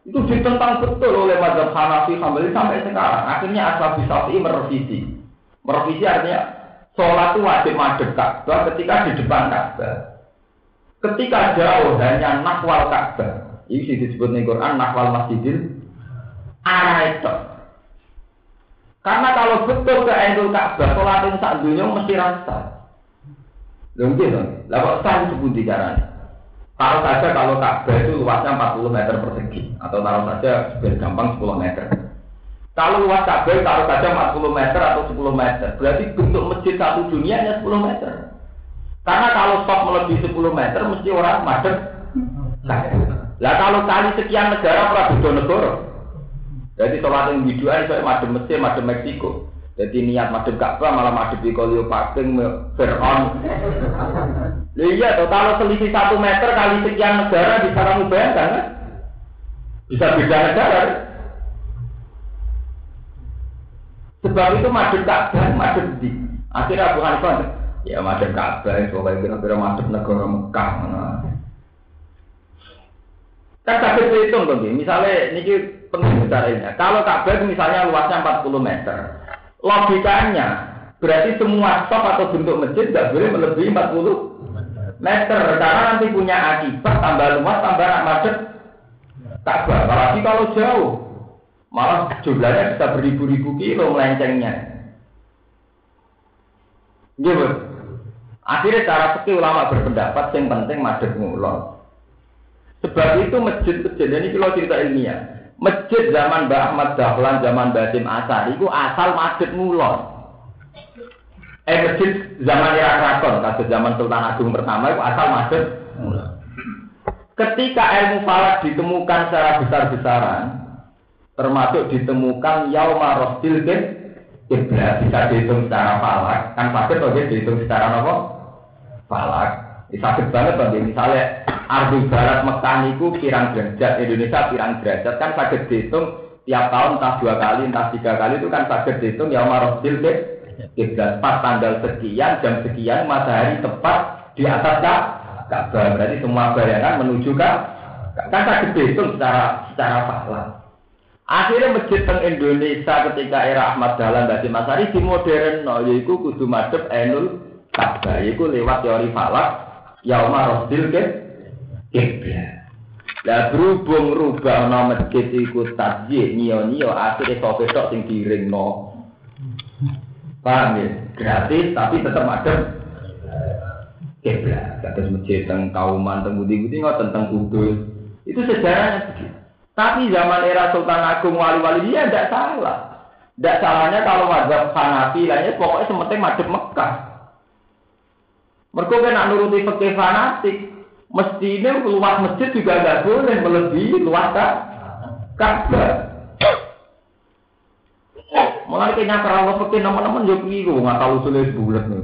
Itu ditentang betul oleh Mazhab Hanafi sampai sekarang. Akhirnya Ashabi Syafi'i merevisi. Merevisi artinya sholat itu wajib madhep Ka'bah ketika di depan Ka'bah. Ketika jauh hanya nakwal Ka'bah. Ini disebut di Quran nakwal masjidil arah itu. Karena kalau betul ke Ainul Ka'bah, sholat yang sak dunia mesti rasa. Mungkin dong. Lah kok sah sebuti caranya? Taruh saja kalau Ka'bah itu luasnya 40 meter persegi, atau taruh saja biar gampang 10 meter. Kalau luas Ka'bah taruh saja 40 meter atau 10 meter, berarti bentuk masjid satu dunia hanya 10 meter. Karena kalau stop melebihi 10 meter, mesti orang madep. Lah kalau kali sekian negara, pra negara. Jadi sholat yang biduan saya madem Mesir, madem Meksiko. Jadi niat madem Ka'bah malah madem Pikolio Paking, Fir'aun. iya, toh, kalau selisih satu meter kali sekian negara bisa kamu bayangkan kan? Bisa beda negara. Kan? Sebab itu madem Ka'bah, madem di. Akhirnya Abu Hanifah, ya madem Ka'bah, soalnya kira-kira madem negara Mekah. Kan sakit hitung tuh, misalnya ini penting caranya. Kalau Ka'bah misalnya luasnya 40 meter, logikanya berarti semua stop atau bentuk masjid tidak boleh melebihi 40 meter karena nanti punya akibat tambah luas tambah macet Ka'bah. Apalagi kalau jauh, malah jumlahnya bisa beribu-ribu kilo melencengnya. Gitu. Akhirnya cara sekali ulama berpendapat yang penting madep ngulon. Sebab itu masjid-masjid ini kalau cerita ilmiah. Masjid zaman Mbah Ahmad Dahlan, zaman Basim Asar, itu asal masjid mulon. Eh masjid zaman era keraton, kasus zaman Sultan Agung pertama itu asal masjid mulon. Ketika ilmu falak ditemukan secara besar-besaran, termasuk ditemukan yauma rostil kiblat bisa dihitung secara falak, kan masjid oke dihitung secara apa? Falak. Ini sakit banget bagi misalnya Ardu Barat Mekah niku pirang derajat, Indonesia pirang derajat. Kan sakit dihitung tiap tahun entah dua kali entah tiga kali itu kan sakit dihitung ya Marosil deh kiblat pas tanggal sekian jam sekian matahari tepat di atas Ka'bah. Berarti semua bayangan menuju ke kan sakit dihitung secara secara fakta. Akhirnya masjid teng Indonesia ketika era Ahmad Dahlan Basi Masari di modern no, yaitu kudu madep enul Ka'bah yaitu lewat teori falak yauma rosil ke kiblat. Lah berhubung rubah nama masjid iku tasjih nio-nio akhirnya sofe tok sing no. Paham ya? Gratis tapi tetap ada kiblat. Kata masjid tentang kauman, tentang budi-budi nggak tentang kudus. Itu sejarahnya begitu. Tapi zaman era Sultan Agung wali-wali dia tidak salah. Tidak salahnya kalau mazhab Hanafi lainnya pokoknya sementing madhab Mekah. Mereka kan nuruti fikih fanatik. Mestinya luas masjid juga nggak boleh melebihi luas Ka'bah. Mulai kayaknya kalau seperti teman-teman juga keliru nggak tahu sulit bulat nih.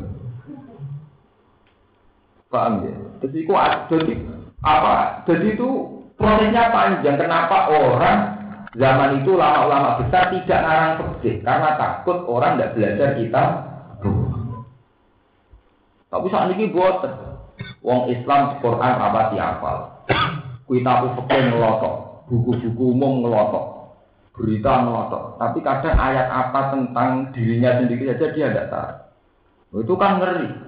Paham ya? Jadi itu jadi apa? Jadi itu prosesnya panjang. Kenapa orang zaman itu lama-lama besar tidak ngarang fikih karena takut orang tidak belajar kita. Tapi saat ini buat Wong Islam Quran apa hafal. Kitab fikih ngelotok, buku-buku umum ngelotok, berita ngelotok. Tapi kadang ayat apa tentang dirinya sendiri saja dia tidak tahu. Itu kan ngeri.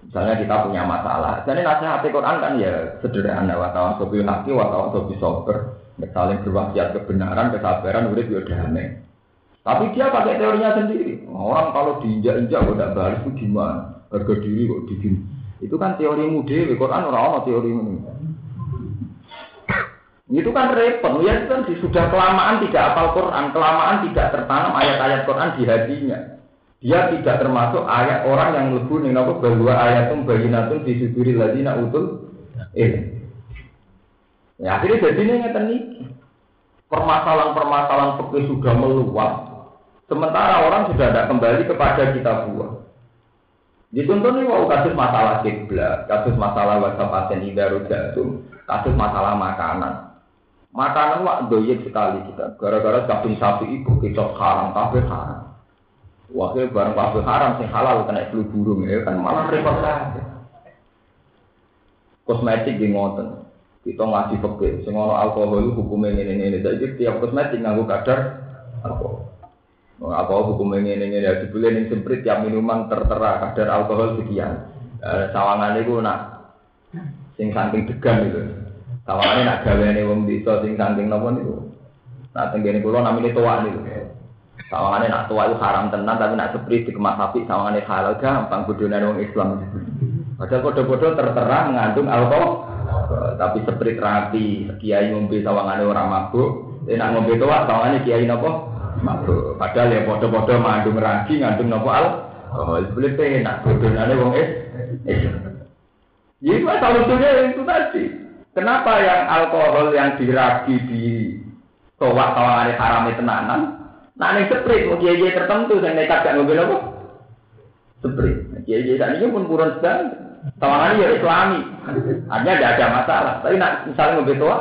Misalnya kita punya masalah. Jadi nasihat Quran kan ya sederhana. Watawan sobi haki, watawan sobi sober. Saling berwasiat kebenaran, kesabaran, udah juga damai. Tapi dia pakai teorinya sendiri. Orang kalau diinjak-injak tidak balik itu gimana? Harga diri kok digini. Itu kan teori mude, Quran orang teori ini. Itu kan repot, ya kan sudah kelamaan tidak apal Quran, kelamaan tidak tertanam ayat-ayat Quran di hatinya. Dia tidak termasuk ayat orang yang mlebu ning napa bahwa ayatum bayinatun suduri ladina utul eh. Ya akhirnya jadi ini ngeten niki. Permasalahan-permasalahan fikih sudah meluas. Sementara orang sudah tidak kembali kepada kita buah. Ditonton nih mau kasus masalah kiblat, kasus masalah whatsapp paten idaru jatuh, kasus masalah makanan. Makanan wak doyek sekali kita. Gara-gara kambing sapi ibu kita haram, kafe haram. Wakil barang kafe haram sing halal kena flu burung ya kan malah repot. Kosmetik di ngoten. Kita ngaji peke, ono alkohol hukumnya ini ini. Jadi tiap kosmetik nganggo kadar alkohol. Apa hukumnya ini ini ya dibeli ning semprit tiap minuman tertera kadar alkohol sekian. Eh, sawangan itu nak sing saking degan itu. Tawane nak gaweane wong desa sing saking napa niku. Nak tenggene kula namine tuwa niku. Sawangane nak tuwa itu haram tenan tapi nak sepri dikemas sapi sawangane halal gampang bodone wong Islam. Padahal podo-podo tertera mengandung alkohol. Tapi seprit rapi, kiai ngombe sawangane ora mabuk. Nak ngombe tuwa sawangane kiai napa? Mabuk. Padahal ya podo-podo mengandung ragi, ngandung napa al. Oh, boleh penak bodone wong Islam. Jadi masalah lucunya itu tadi. Kenapa yang alkohol yang diragi di towak ada haram itu tenanan? Nah ini sprit, mau kiai tertentu yang nekat gak ngobrol apa? Sprit. Kiai kiai tadi pun buron sedang. Tawangan ya Islami. Artinya tidak ada masalah. Tapi nak misalnya ngobrol toa,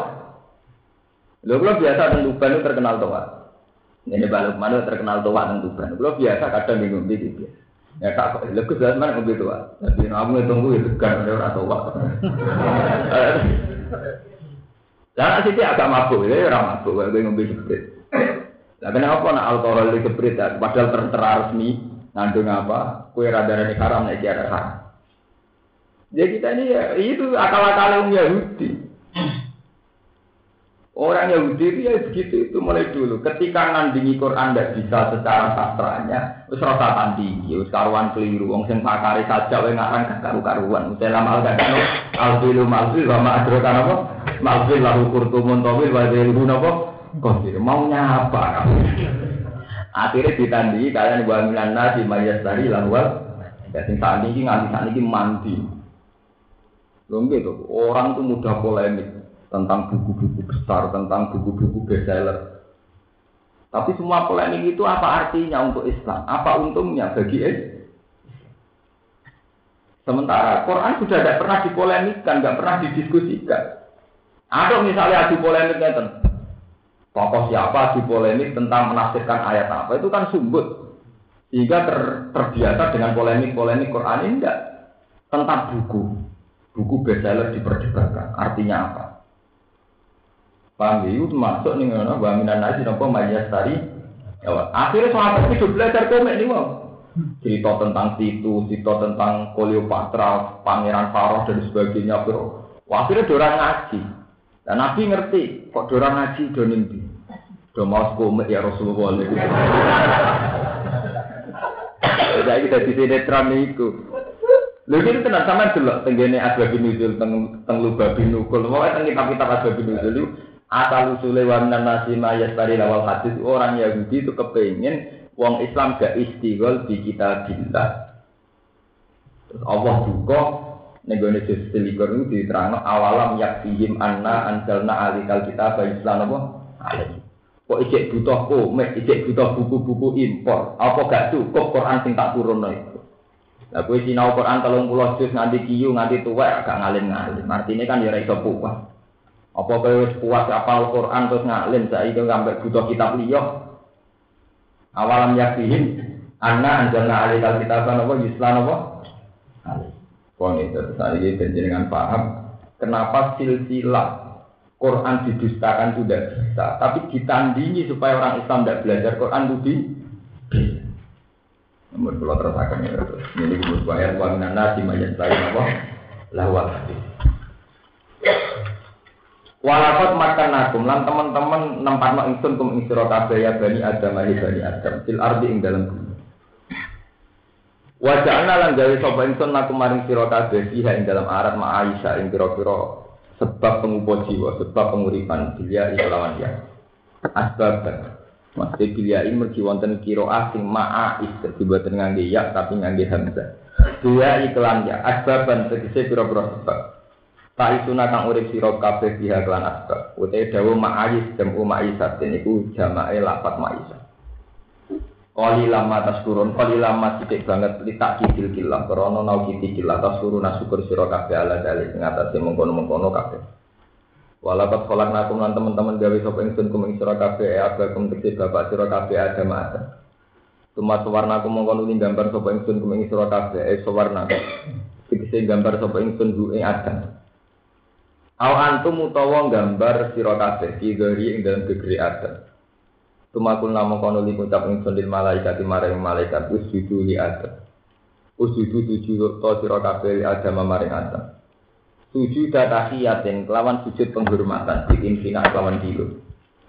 lo belum biasa tentu itu terkenal toa. Ini balik mana terkenal toa tentu ban. Lo biasa kadang bingung gitu. Ya tak kok lekus mana ngobrol toa. Tapi kamu tunggu itu kan ada orang toa. [LAUGHS] Lah sih agak mabuk, ya orang mabuk, gue ngombe seprit. Lah kenapa nak alkohol seprit ya? Padahal tertera resmi ngandung apa? Kue rada ini haram, nek dia haram. Jadi kita ini ya itu akal-akal yang Yahudi. Orang Yahudi itu ya begitu itu mulai dulu. Ketika nandingi Quran tidak bisa secara sastranya, terus rasa tandingi, terus karuan keliru. Wong sing pakari saja, wae ngarang karu-karuan. Udah lama gak kan? Alfilu malfil, wa ma'adrokan apa? Malfil lahu kurtumun tawil, wa dhiribu apa? Kosir, maunya apa kamu? Akhirnya ditandingi kalian wa minan nasi mayas tadi lahwal. Ya sing tandingi nganti tandingi mandi. Lho gitu, orang tuh mudah polemik tentang buku-buku besar, tentang buku-buku bestseller. Tapi semua polemik itu apa artinya untuk Islam? Apa untungnya bagi Islam? Sementara Quran sudah tidak pernah dipolemikkan, tidak pernah didiskusikan. Ada misalnya adu polemiknya tentang tokoh siapa adu polemik tentang menafsirkan ayat apa itu kan sumbut sehingga ter, terbiasa dengan polemik-polemik Quran ini tidak tentang buku buku bestseller diperdebatkan artinya apa Paham ya? Itu masuk nih ngono, wa minan nasi nopo mayas tari. Ya, akhirnya sahabat itu belajar komik nih mau. Cerita tentang situ, cerita tentang Cleopatra, Pangeran Faroh dan sebagainya. Bro. Akhirnya dorang ngaji. Dan Nabi ngerti, kok dorang ngaji do di. Do mau komik ya Rasulullah. Jadi kita di sinetron itu. Lha iki tenan sampean delok tenggene asbab nuzul teng teng lubabin nukul. Pokoke teng kitab-kitab asbab nuzul asal usule wa minan nasi mayastari lawal hadis orang Yahudi itu kepengen wong Islam gak istighol di kita. Terus Allah juga negone juz selikur itu diterangno awalam yakfihim anna anjalna alikal kita bagi Islam apa? Alaihi. Kok ijek butuh komik, ijek butuh buku-buku impor. Apa gak cukup Quran sing tak turun itu? Lah kowe sinau Quran 30 juz nganti kiyu nganti tuwek gak ngalim-ngalim. Artinya kan ya ora iso puas. Apa kowe wis puas apal Quran terus ngalim saiki sampai butuh kitab liya. Awalam yakin anna anjalna alikal kitaban apa yuslan apa? Pon itu saiki dengan paham kenapa silsilah Quran didustakan sudah bisa, tapi ditandingi supaya orang Islam tidak belajar Quran budi. Namun kalau terus akan ya, ini butuh ayat wa minan nasi mayat apa? Lawat hadis. Walakot makan nakum lan teman-teman nempat mak ingsun kum ing ya bani Adam ya bani Adam fil ardi ing dalam bumi. Wajahna lan gawe sapa ingsun nakum maring sira kabeh ing dalam arat ma Aisyah ing pira-pira sebab pengupo jiwa, sebab penguripan dia islawan ya. Asbab Maksudnya biliai mergi wonten kiro asing ma'ais Jadi buatan ngangge ya tapi ngangge hamzah. Dua iklan ya asbaban tegese pira-pira sebab. Tak isuna kang urip sira kabeh biha kelan asbab. Utai dawu ma'ais jamu ma'isatin iku jamae lapat ma'isat Kali lama tas kurun, kali lama titik banget litak kidil kilah, krono nau kiti kilah tas kurun syukur siro kabeh ala dalik ngatasi mengkono mengkono kabeh. Walakat kolak nakum lan teman-teman gawe sapa ingsun kum ing sira kabeh aga kum tekse bapak sira kabeh ada mata. Tuma sawarna kum mongko nuli gambar sapa ingsun kum ing sira kabeh eh sawarna. Tekse gambar sapa ingsun ing adam. Aw antum utawa gambar sira kabeh ki ing dalam gegeri adam. Tumakul nama kono li ngucap ingsun lil malaikat maring malaikat usjudu li adam. Usjudu tujuh to sira kabeh li adam maring adam. Sujud tahiyatin kelawan sujud penghormatan di infina kelawan dilo.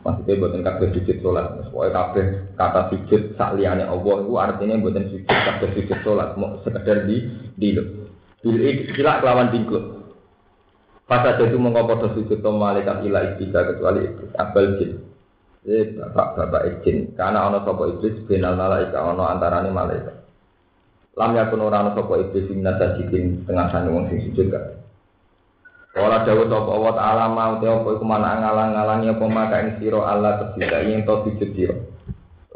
Maksudnya buatan kabeh sujud sholat. Pokoknya kabeh kata sujud sak liyane Allah itu artinya buatan sujud kabeh sujud sholat mau sekedar di dilo. Bil ikhtilak kelawan dingkluk. Pas aja itu mengkopodo sujud to malaikat ila iblis kecuali iblis abal jin. Eh bapak-bapak izin, karena ono sopo iblis benal malaika ono antarane malaikat. Lam yakun ora ono sopo iblis minat sajidin tengah sana wong sing sujud gak. Ora dawuh sapa Allah taala mau te apa iku mana ngalang-alangi apa maka ing sira Allah tersida yen to sujud sira.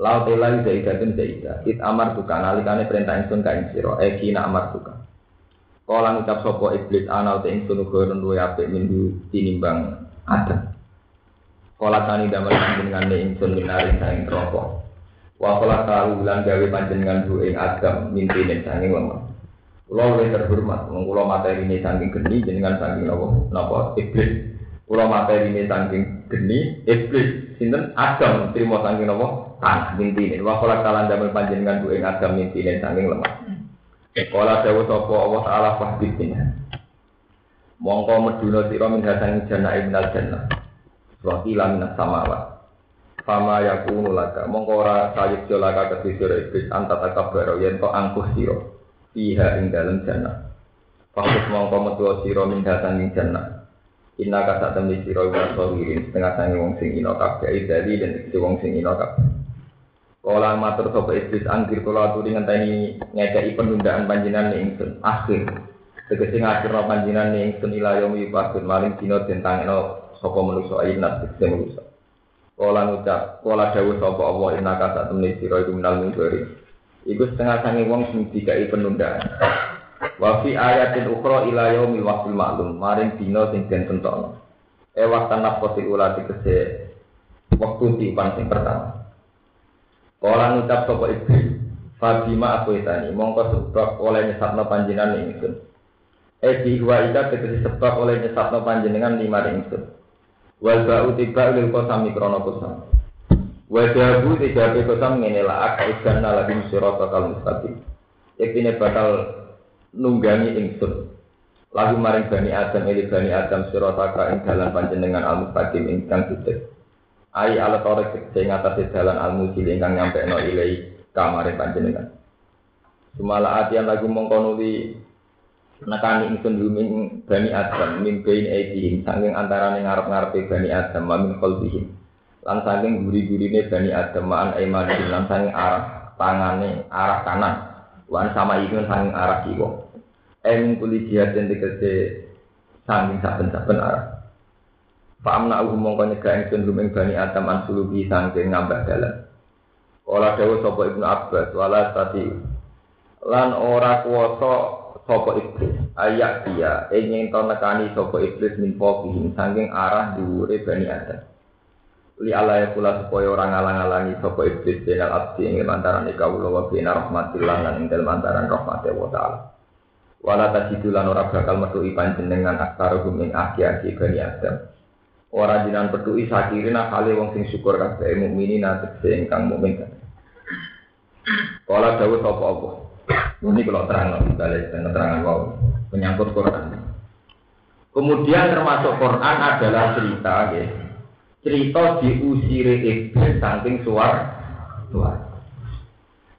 Lau te lai zaidatun zaida. It amar buka nalikane perintah ingsun ka ing sira. Eh kina amar buka. Kala ngucap sapa iblis ana te ingsun uga luwe apik minggu tinimbang Adam. Kala tani damel panjenengan ne ingsun minari saing rokok. Wa kala tahu lan gawe panjenengan bu ing agam mintine saking lemah. Kula luwih terhormat, wong kula materine saking geni jenengan saking napa napa iblis. Kula materine saking geni iblis sinten agam trimo saking napa tanah mintine. Wa kala kala damel panjenengan bu ing agam mintine saking lemah. Kala dawuh sapa Allah taala fahdina. Mongko meduna sira min jannah ibnal jannah. Wakila minas samawat. Fama yakunu laka. Mongko ora sayuk jolaka kesisir iblis anta takabaro yen to angkuh siro. Iha ing dalem jannah. Fakus mongko metu siro min datan ing jannah. Inna kasa temni siro wa sawirin setengah sangi wong sing ino kabeh dari dan isi wong sing ino kabeh. Kala matur sapa iblis angkir kula aturi ngenteni ngekeki penundaan panjenengan ning ingsun. Akhir tegese ngakhirno panjenengan ning ingsun ila pasun maring dina den tangeno sapa manusa ayat sing manusa. Kala ngucap, kala dawuh sapa Allah innaka sak temne sira iku minal mungkari. Iku setengah sange wong sing dikai penundaan. Wa fi ayatin ukhra ila yaumil waqtil ma'lum, maring dina sing den tentokno. E waktu nafsi ulati kese waktu tipan sing pertama. Kala ngucap sapa iblis, Fabima aku itani, mongko sebab oleh nyesatno panjenengan ingsun. Eh ika tegesi sebab oleh nyesatno panjenengan lima ingsun. Wal ba'u tiba lil kosam mikrono kosam. Wajabu tiga kosam ngene la ak ikan lagi sirata kal mustaqim. Yektine bakal nunggangi ingsun. Lagu maring bani Adam ili bani Adam sirata ka ing dalan panjenengan al mustaqim ingkang titik. Ai ala torek sing ngatasi dalan al musil ingkang nyampe no ilai kamare panjenengan. Sumala atian lagu mongkonuli nekani ingsun luming bani Adam min bain aidihim saking antarané ngarep-ngarepe bani Adam min qalbihim. Lan saking guri-gurine bani Adam ma'an aimanihim lan saking arah tangane arah kanan. Wan sama itu saking arah kiwa. Em kuli jihad den tegese saking saben-saben arah. Fa'amna uhu mongko nyegah ingsun luming bani Adam an sulubi saking ngambah dalan. Kala dawuh sapa Ibnu Abbas wala tadi lan ora kuwasa sapa iblis? Ayak dia ingin to nekani sapa iblis min fokihim saking arah dhuwure bani adam. Li ala ya kula supaya orang ngalang-alangi sapa iblis benal abdi ing antarané kawula wa bena rahmatillah lan ing dalem antaran rahmate wa taala. Wala tajidu lan ora bakal metuhi panjenengan aktaruhum ing aki-aki bani adam. Ora jinan petuhi sakirina kali wong sing syukur kabeh mukminin tegese ingkang mukmin Kala dawuh sapa Allah ini kalau terang balik dan terangan wow menyangkut Quran. Kemudian termasuk Quran adalah cerita, ya. cerita diusir iblis saking suar suar.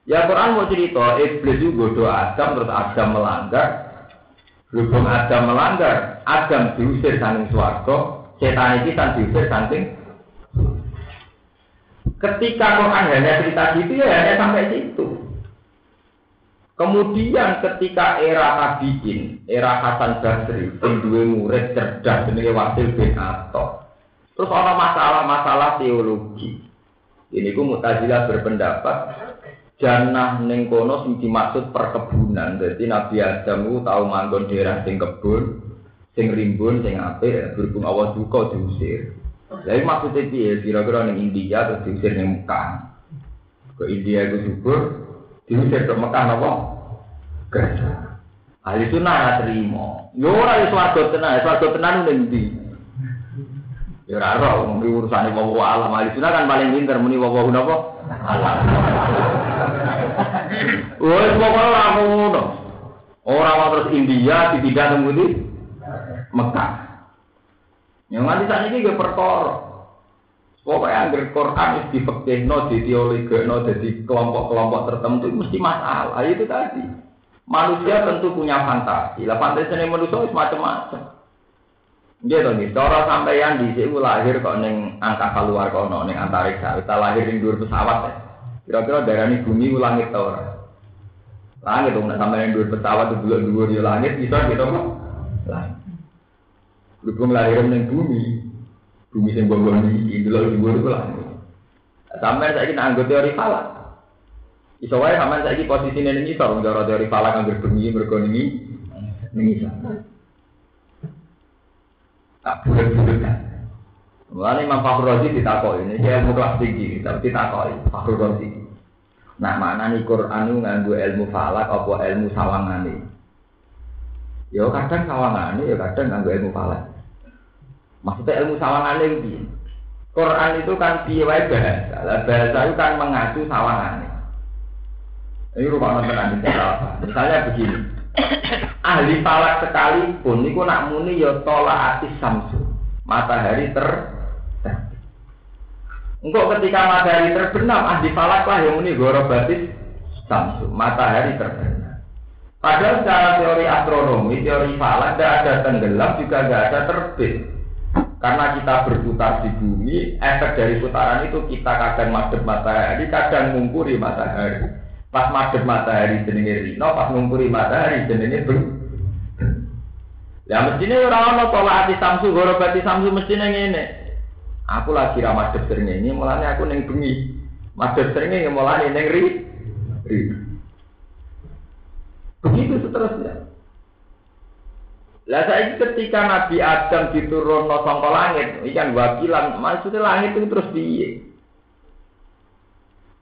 Ya Quran mau cerita iblis itu bodoh Adam terus Adam melanggar. Berhubung Adam melanggar, Adam diusir saking suarga, setan itu diusir saking Ketika Quran hanya cerita gitu ya hanya sampai situ. Kemudian ketika era tabiin, era Hasan Basri, sing duwe murid cerdas jenenge Wasil bin Atta. Terus ada masalah-masalah teologi. Ini ku Mu'tazilah berpendapat jannah ning kono sing dimaksud perkebunan. Jadi Nabi Adam ku tahu manggon daerah sing kebun, sing rimbun, sing apik, berhubung Allah duka diusir. Jadi maksudnya piye? Kira-kira ning India terus diusir ning Mekah. Ke India itu subur, diusir ke Mekah apa? Gaza. Ahli sunnah ora terima. Yo ora ya swarga tenan, swarga tenan ning ndi? Ya ora ora wong urusane wong alam ahli sunnah kan paling pinter muni wong napa? Alam. [LAUGHS] Wes pokoke ora ngono. Ora mau terus India ditindak nang? Mekah. Yang nanti saat ini gue perkara. Pokoknya anggar Quran itu difekihno, diteoligno, jadi kelompok-kelompok tertentu mesti masalah. Itu tadi. Manusia tentu punya fantasi. Lah fantasi ini manusia itu macam-macam. Dia tuh nih, cara sampeyan di sini lahir kok neng angka keluar kok neng antariksa. Kita lahir di dua pesawat ya. Kira-kira daerah ini bumi langit tau Langit dong, nah sampai yang dua pesawat itu dua dua di langit bisa gitu kok. Langit. Berhubung lahir neng bumi, bumi sing bonggol ini, dulu dua itu langit. Sampai saya ini anggota teori falak. Iso wae sampean saiki posisine ning isor cara teori falak anggere bengi mergo ning ning isor. Tak bulat-bulat kan. Mulane Imam Fakhrul Razi ditakoki ini dia ilmu kelas tinggi, tapi ditakoki Fakhrul Razi. Nah, mana nih Quran itu nganggo ilmu falak apa ilmu sawangane? Ya kadang sawangane, ya kadang nganggo ilmu falak. Maksudnya ilmu sawangane itu Quran itu kan piye wae bahasa. Lah bahasa itu kan mengacu sawangane. Ini rumah tenan apa? Misalnya begini. Ahli falak sekalipun niku nak muni ya tolak atis samsu. Matahari ter Engkau ketika matahari terbenam, ahli falak lah yang muni gorobatis samsu. Matahari terbenam. Padahal secara teori astronomi, teori falak tidak ada tenggelam juga tidak ada terbit. Karena kita berputar di bumi, efek dari putaran itu kita kadang madep matahari, kadang mengungkuri matahari. Pas madhep matahari jenenge Rino, pas ngumpuri matahari jenenge Beng. Ya mestinya orang ono tolak ati samsu, gorobati samsu mestinya ngene. Aku lagi ra madhep sering ini, mulanya aku neng. Madhep sering ini mulanya neng ri. Begitu seterusnya. Lah saya ketika Nabi Adam diturun no sangka langit, ikan wakilan, maksudnya langit itu terus piye?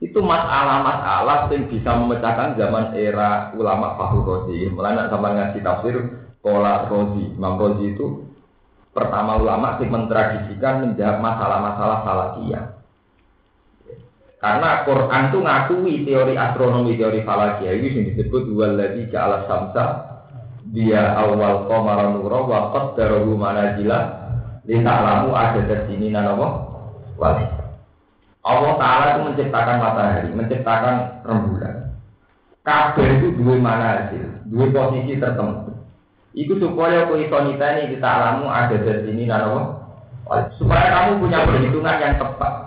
itu masalah-masalah yang bisa memecahkan zaman era ulama Fahru Rozi. Mulai sama ngaji tafsir Kola Rozi, Imam Rozi itu pertama ulama yang mentradisikan menjawab masalah-masalah falakiyah. Karena Quran itu ngakui teori astronomi, teori falakiyah ini yang disebut waladhi ja'ala samsa dia awal qamara nura wa qaddarahu manazila li ta'lamu ada sini nanawa wali. Allah Ta'ala itu menciptakan matahari, menciptakan rembulan. Kabel itu dua mana hasil, dua posisi tertentu. Itu supaya kau iso ini kita alamu ada di sini nano. Supaya kamu punya perhitungan yang tepat.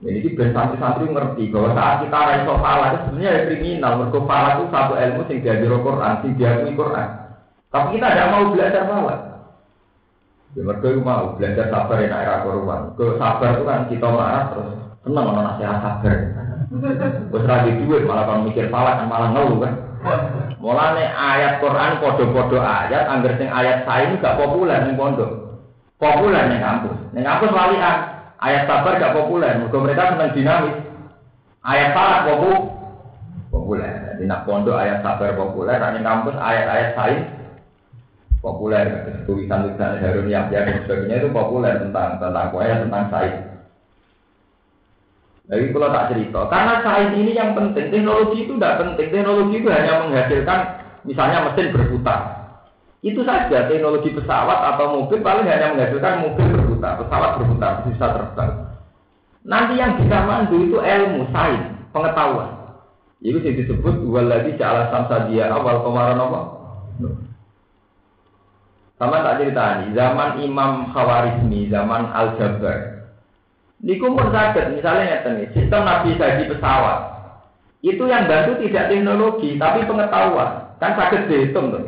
Ini ben santri-santri ngerti bahwa saat kita raiso pala itu sebenarnya kriminal. Mereka pala itu satu ilmu sing diajar Quran, sing diakui Quran. Tapi kita tidak mau belajar pala. Ya itu mau belajar sabar enak era korban. Ke sabar itu kan kita marah terus seneng orang nasihat sabar. Terus lagi duit malah kalau mikir salah kan malah ngeluh kan. Mulane ayat Quran podo-podo ayat, angger sing ayat saya ini gak populer nih pondok. Populer nih kampus. Nih kampus walian. Ayat sabar gak populer. Mereka mereka seneng dinamis. Ayat salah popu populer. Jadi nak pondok ayat sabar populer, nih kampus ayat-ayat saya populer tulisan-tulisan Harun Yahya dan sebagainya itu populer tentang tentang kuaya tentang sains. Jadi kalau tak cerita, karena sains ini yang penting, teknologi itu tidak penting, teknologi itu hanya menghasilkan misalnya mesin berputar. Itu saja teknologi pesawat atau mobil paling hanya menghasilkan mobil berputar, pesawat berputar, bisa terbang. Nanti yang bisa mandu itu ilmu, sains, pengetahuan. Itu yang disebut lagi ja'ala samsa dia awal kemarin apa? Sama tak cerita nih, zaman Imam Khawarizmi, zaman Al Jabar, Niku pun sakit, misalnya nih, sistem navigasi pesawat. Itu yang bantu tidak teknologi, tapi pengetahuan. Kan sakit dihitung tuh.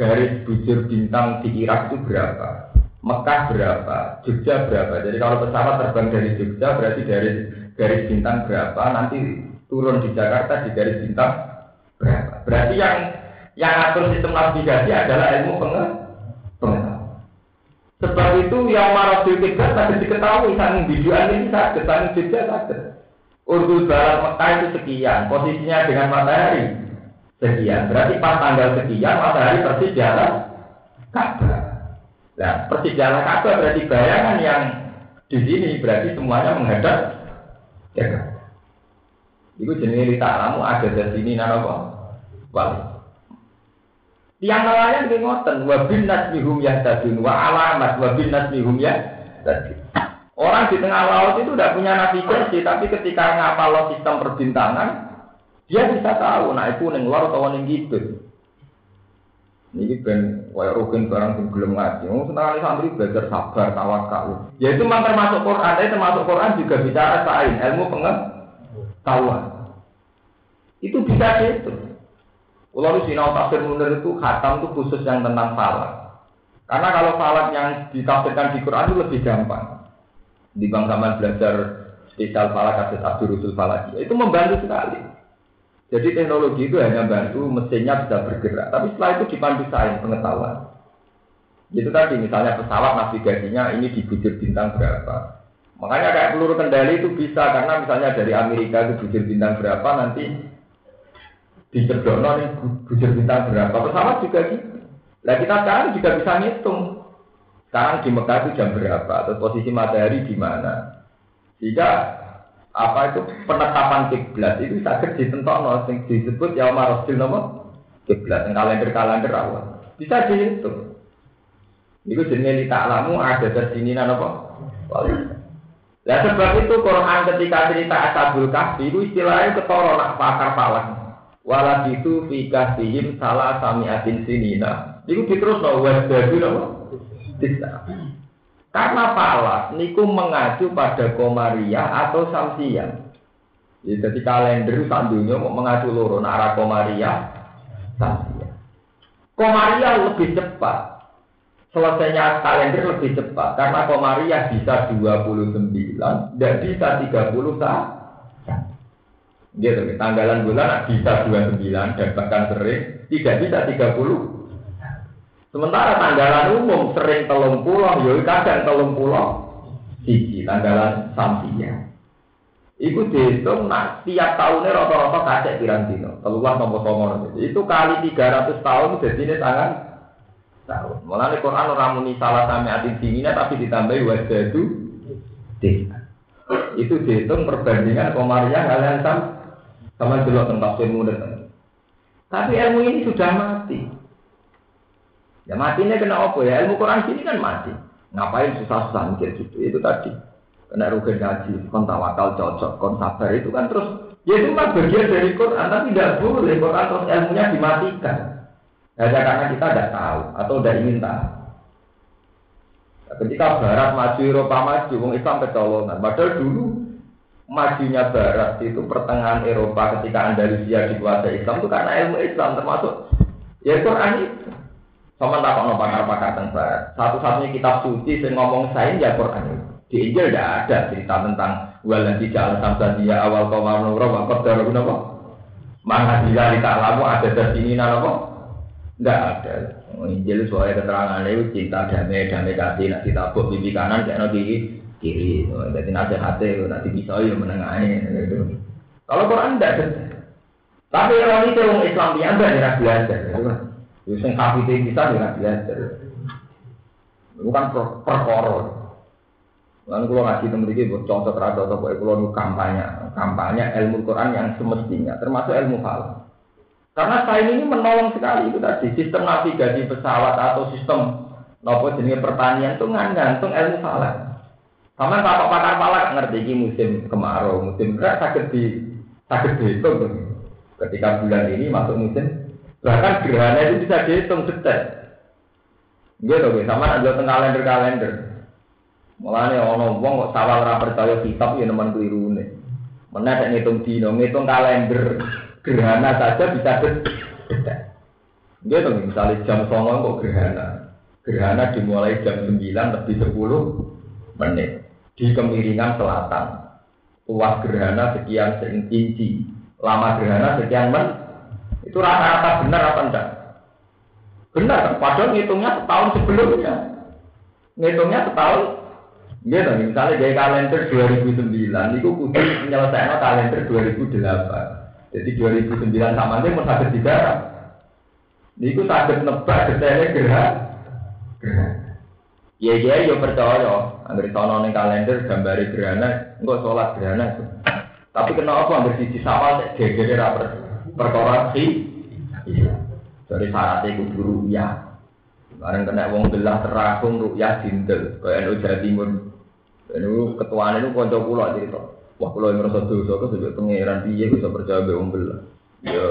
Garis bujur bintang di Irak itu berapa? Mekah berapa? Jogja berapa? Jadi kalau pesawat terbang dari Jogja berarti dari garis bintang berapa? Nanti turun di Jakarta di garis bintang berapa? Berarti yang yang atur sistem navigasi adalah ilmu pengetahuan. Sebab itu yang marah tiga tadi diketahui sang biduan ini sakit, sang Jogja sakit. Urdu barat Mekah itu sekian, posisinya dengan matahari sekian. Berarti pas tanggal sekian matahari persis di atas Ka'bah. Nah, persis di atas Ka'bah berarti bayangan yang di sini berarti semuanya menghadap ya. Itu jenis kamu ada di sini napa? Wali. Tiang nelayan ki ngoten, wa bin nasmihum yahtadun wa alamat wa bin nasmihum yahtadun. Orang di tengah laut itu tidak punya navigasi, tapi ketika ngapal sistem perbintangan, dia bisa tahu, nah itu neng luar atau neng gitu. Ini ben kayak rugen barang sing belum ngaji. Wong senang santri belajar sabar, tawakal. Ya itu memang termasuk Quran, tapi termasuk Quran juga bicara sain, ilmu pengetahuan. Itu bisa gitu. Kalau di sinau tafsir munir itu khatam itu khusus yang tentang falak. Karena kalau falak yang ditafsirkan di Quran itu lebih gampang. Di bang zaman belajar spesial falak kasus Abdul Rusul falak itu membantu sekali. Jadi teknologi itu hanya bantu mesinnya bisa bergerak. Tapi setelah itu dipandu sains pengetahuan. Itu tadi misalnya pesawat navigasinya ini di bujur bintang berapa. Makanya kayak peluru kendali itu bisa karena misalnya dari Amerika itu bujur bintang berapa nanti di Cerdono nih bujur bintang berapa pesawat juga gitu. Nah kita sekarang juga bisa ngitung. Sekarang di Mekah itu jam berapa atau posisi matahari di mana. Jika apa itu penetapan kiblat itu sakit ditentok sing disebut ya Umar Rasul nama kiblat kalender kalender awal bisa dihitung. Itu jenis tak lamu ada di sini apa? Nah sebab itu Quran ketika cerita Ashabul Kahfi itu istilahnya ketoro nak pakar falak. Walat itu fikah sihim salah sami atin sinina. Iku diterus no wasdadu no bisa. Karena falak niku mengacu pada komaria atau samsian. Jadi kalender sandunya mau mengacu loro arah komaria samsian. Komaria lebih cepat. Selesainya kalender lebih cepat karena komaria bisa 29 dan bisa 30 saat. Gitu, tanggalan bulan bisa 29 dan bahkan sering tidak bisa 30. Sementara tanggalan umum sering telung pulau, ya kadang telung pulau siji tanggalan samsinya. Iku dihitung nak tiap tahunnya rata-rata kacek pirang dino, telulah nomor nomor itu kali 300 tahun jadi ini sangat tahun. Mulai Quran orang muni salah sampai atin dinginnya tapi ditambahi wajah itu itu dihitung perbandingan komariah kalian sama sama jelas tentang ilmu Tapi ilmu ini sudah mati. Ya matinya kena apa ya? Ilmu Quran sini kan mati. Ngapain susah-susah mikir gitu? Itu tadi. Kena rugi gaji, kon tawakal cocok, kon sabar itu kan terus ya itu kan bagian dari Quran, tapi tidak boleh Quran terus ilmunya dimatikan. Hanya karena kita tidak tahu atau tidak ingin tahu. Ketika Barat maju, Eropa maju, Wong Islam kecolongan. Padahal dulu majunya Barat itu pertengahan Eropa ketika Andalusia dikuasai Islam itu karena ilmu Islam termasuk ya Quran itu. Sama tak kok pakar-pakar tentang Barat. Satu-satunya kitab suci yang ngomong saya ya Quran. Di Injil tidak ada cerita tentang waladhi ja'al dia awal qamar nura wa qaddara apa? Mana tidak kita lamu ada di sini apa? Tidak ada. Injil soalnya keterangan itu cinta damai damai kasih nak ditabuk bibi kanan kayak nanti kiri. Jadi nasihatnya nanti bisa ya menengahi. Kalau Quran tidak ada. Tapi orang itu orang Islam yang enggak tidak Itu yang kafir kita tidak belajar. Bukan perkara. Lalu kalau ngaji teman ini buat contoh terhadap atau kalau kampanye, kampanye ilmu Quran yang semestinya, termasuk ilmu hal. Karena saya ini menolong sekali itu tadi sistem navigasi pesawat atau sistem nopo jenis pertanian itu ngantung ilmu falak. Sama kalau pakar palak ngerti ini musim kemarau, musim berat sakit di sakit dihitung. Ketika bulan ini masuk musim, bahkan gerhana itu bisa dihitung detik. Gitu, gitu. sama ada tengah kalender kalender. Mulane ana wong kok sawal ora percaya kitab ya nemen klirune. Mana nek ngitung dino, ngitung kalender gerhana saja bisa beda. Dia tuh misalnya jam songo kok gerhana. Gerhana dimulai jam 9 lebih 10 menit di kemiringan selatan. Luas gerhana sekian inci, lama gerhana sekian men. Itu rata-rata benar apa enggak? Benar, padahal ngitungnya setahun sebelumnya. Ngitungnya setahun dong, misalnya dari kalender 2009, itu kudu menyelesaikan kalender 2008. Jadi 2009 sama dia mau sakit di darat. Itu sakit nebak detailnya gerak. Iya iya ya percaya. Angger sono ning kalender gambari gerhana, engko sholat gerhana. Tapi kenapa angger siji sawal gegere ra perkara si iya. Dari syaratnya kudu ruya. Bareng kena wong belah terakung ruya dindel, kaya NU Jawa Timur ini ketuaan itu konco pulau cerita. Wah pulau yang merasa dosa itu sudah pangeran dia bisa percaya be umbel. Ya,